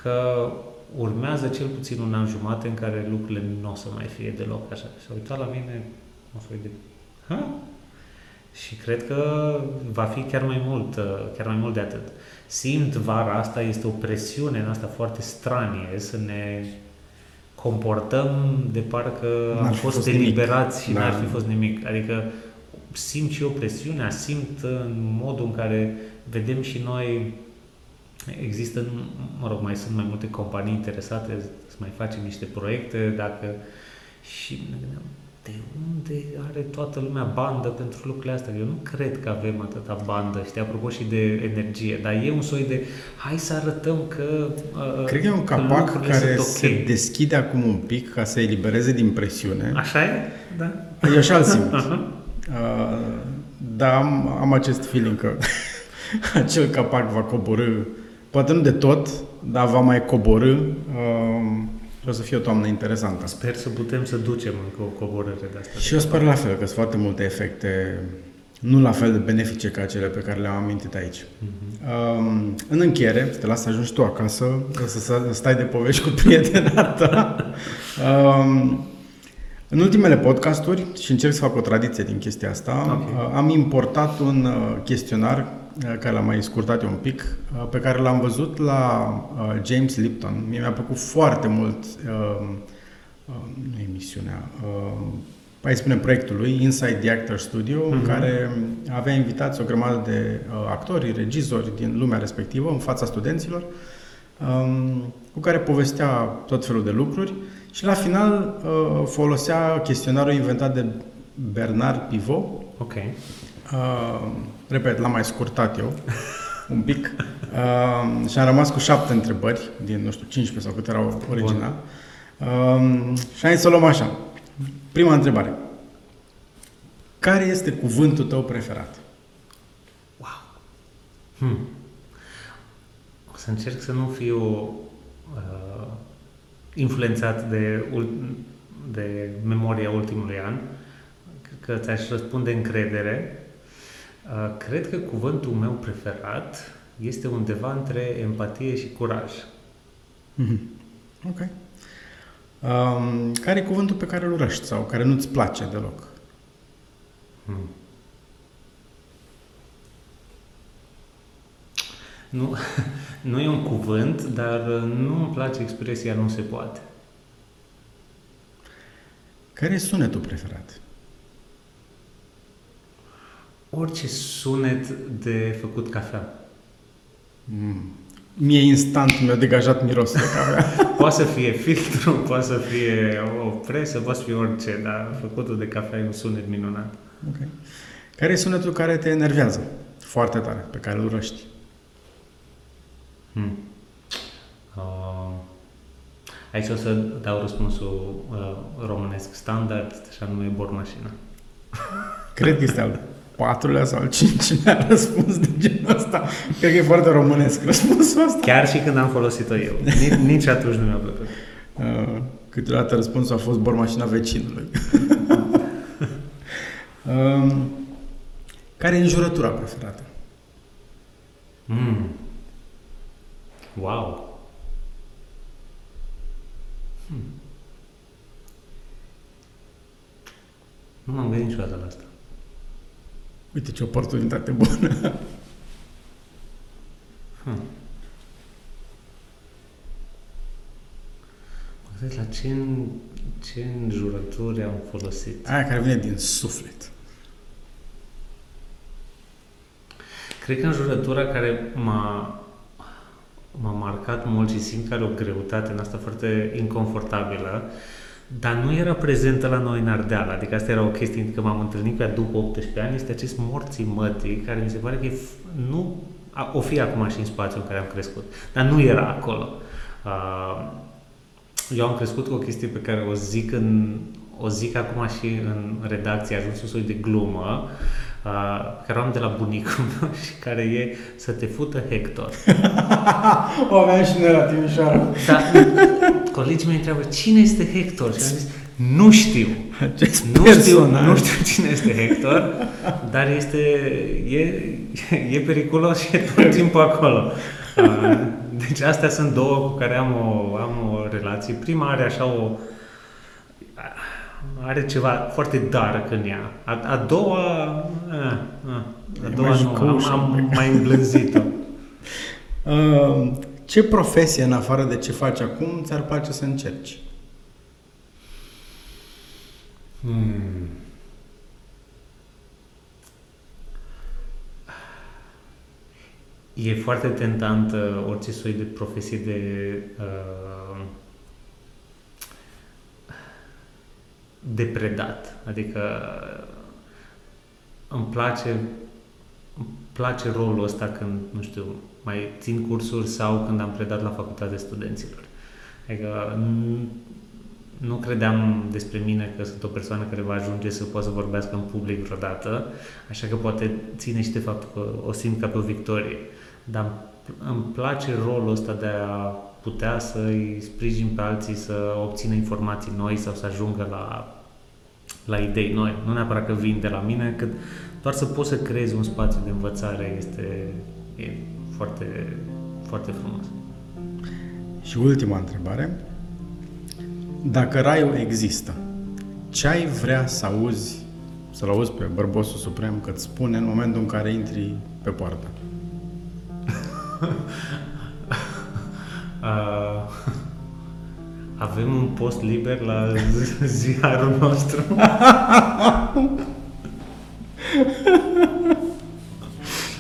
că urmează cel puțin un an jumate în care lucrurile nu o să mai fie deloc așa. Și a uitat la mine, o să de... Ha? Și cred că va fi chiar mai mult, uh, chiar mai mult de atât. Simt vara asta, este o presiune în asta foarte stranie să ne comportăm de parcă n-ar am fost, fost eliberați nimic. și da. n-ar fi fost nimic. Adică simt și o presiune, simt în modul în care vedem și noi există, mă rog, mai sunt mai multe companii interesate să mai facem niște proiecte, dacă și ne gândeam, de unde are toată lumea bandă pentru lucrurile astea? Eu nu cred că avem atâta bandă, știi, apropo și de energie, dar e un soi de hai să arătăm că uh, Cred că e un capac care okay. se deschide acum un pic ca să elibereze din presiune. Așa e? Da. Eu așa îl simt. uh, dar am, am acest feeling că acel capac va coborâ, poate nu de tot, dar va mai coborâ uh, o să fie o toamnă interesantă. Sper să putem să ducem încă o coborâre de asta. Și eu sper la fel, că sunt foarte multe efecte nu la fel de benefice ca cele pe care le-am amintit aici. Uh-huh. Um, în încheiere, te las să ajungi tu acasă, să stai de povești cu prietena ta. Um, în ultimele podcasturi, și încerc să fac o tradiție din chestia asta, okay. uh, am importat un uh, chestionar uh, care l-am mai scurtat eu un pic, uh, pe care l-am văzut la uh, James Lipton. Mie mi-a plăcut foarte mult uh, uh, nu emisiunea, uh, hai spune proiectul lui, Inside the Actor Studio, uh-huh. în Mhm. care avea invitați o grămadă de uh, actori, regizori din lumea respectivă, în fața studenților, um, cu care povestea tot felul de lucruri și la final uh, folosea chestionarul inventat de Bernard Pivot, Ok. Uh, repet, l-am mai scurtat eu un pic uh, și am rămas cu șapte întrebări din, nu știu, 15 sau câte erau original. Uh, și hai să o luăm așa. Prima întrebare. Care este cuvântul tău preferat? Hmm. O să încerc să nu fiu uh, influențat de, ul- de memoria ultimului an, că ți-aș răspunde încredere. Uh, cred că cuvântul meu preferat este undeva între empatie și curaj. Ok. Um, care e cuvântul pe care îl urăști sau care nu-ți place deloc? Hmm. Nu, nu e un cuvânt, dar uh, nu îmi place expresia nu se poate. Care e sunetul preferat? Orice sunet de făcut cafea. Mm. Mie instant mi-a degajat mirosul de cafea. Poate să fie filtru, poate să fie o presă, poate să fie orice, dar făcutul de cafea e un sunet minunat. Ok. Care e sunetul care te enervează foarte tare, pe care îl urăști? Hmm. Uh, aici o să dau răspunsul uh, românesc standard, așa nume bormașina. Cred că este al patrulea sau al cincilea răspuns de genul ăsta. Cred că e foarte românesc răspunsul ăsta. Chiar și când am folosit-o eu. Nici, nici atunci nu mi-a plăcut. Uh, câteodată răspunsul a fost bormașina vecinului. um, care e înjurătura preferată? Mm. Wow! Hmm. Nu m-am gândit niciodată la asta. Uite ce oportunitate bună. Hmm. Mă gândesc la ce, ce înjurături am folosit. Aia care vine din suflet. Cred că înjurătura care m-a, m-a marcat mult și simt că are o greutate în asta foarte inconfortabilă, dar nu era prezentă la noi în Ardeal. Adică asta era o chestie, că m-am întâlnit cu ea după 18 ani, este acest morții mătii, care mi se pare că e, f- nu, a, o fi acum și în spațiul în care am crescut, dar nu era acolo. Uh, eu am crescut cu o chestie pe care o zic, în, o zic acum și în redacție, a ajuns un soi de glumă, uh, care o am de la bunicul meu și care e să te fută Hector. o aveam și noi la Timișoara. Dar colegii mei întreabă, cine este Hector? Și am zis, nu știu. Acest Nu știu, personaj. nu știu cine este Hector, dar este, e, e periculos și e tot timpul acolo. Uh, Deci astea sunt două cu care am o, am o relație. Prima are așa o... are ceva foarte dark în ea. A, a doua... A, a, a E doua mai nu, am, jucăușă un am pic. mai îmblânzit-o. Uh, ce profesie, în afară de ce faci acum, ți-ar place să încerci? Hmm. E foarte tentantă orice soi de profesie de uh, de predat. Adică îmi place îmi place rolul ăsta când, nu știu, mai țin cursuri sau când am predat la facultatea studenților. Adică n- nu credeam despre mine că sunt o persoană care va ajunge să poată să vorbească în public vreodată, așa că poate ține și de faptul că o simt ca pe o victorie. Dar îmi place rolul ăsta de a putea să-i sprijin pe alții să obțină informații noi sau să ajungă la, la idei noi. Nu neapărat că vin de la mine, cât doar să poți să creezi un spațiu de învățare este e foarte, foarte frumos. Și ultima întrebare. Dacă raiul există, ce ai vrea să auzi să-l auzi pe bărbosul suprem că îți spune în momentul în care intri pe poartă. Uh, avem un post liber la ziarul nostru.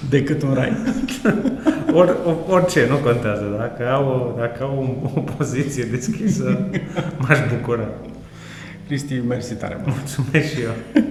Decât un rai. Or, orice, nu contează. Dacă au, dacă au o, o poziție deschisă, m-aș bucura. Cristi, mersi tare mult. Mulțumesc și eu.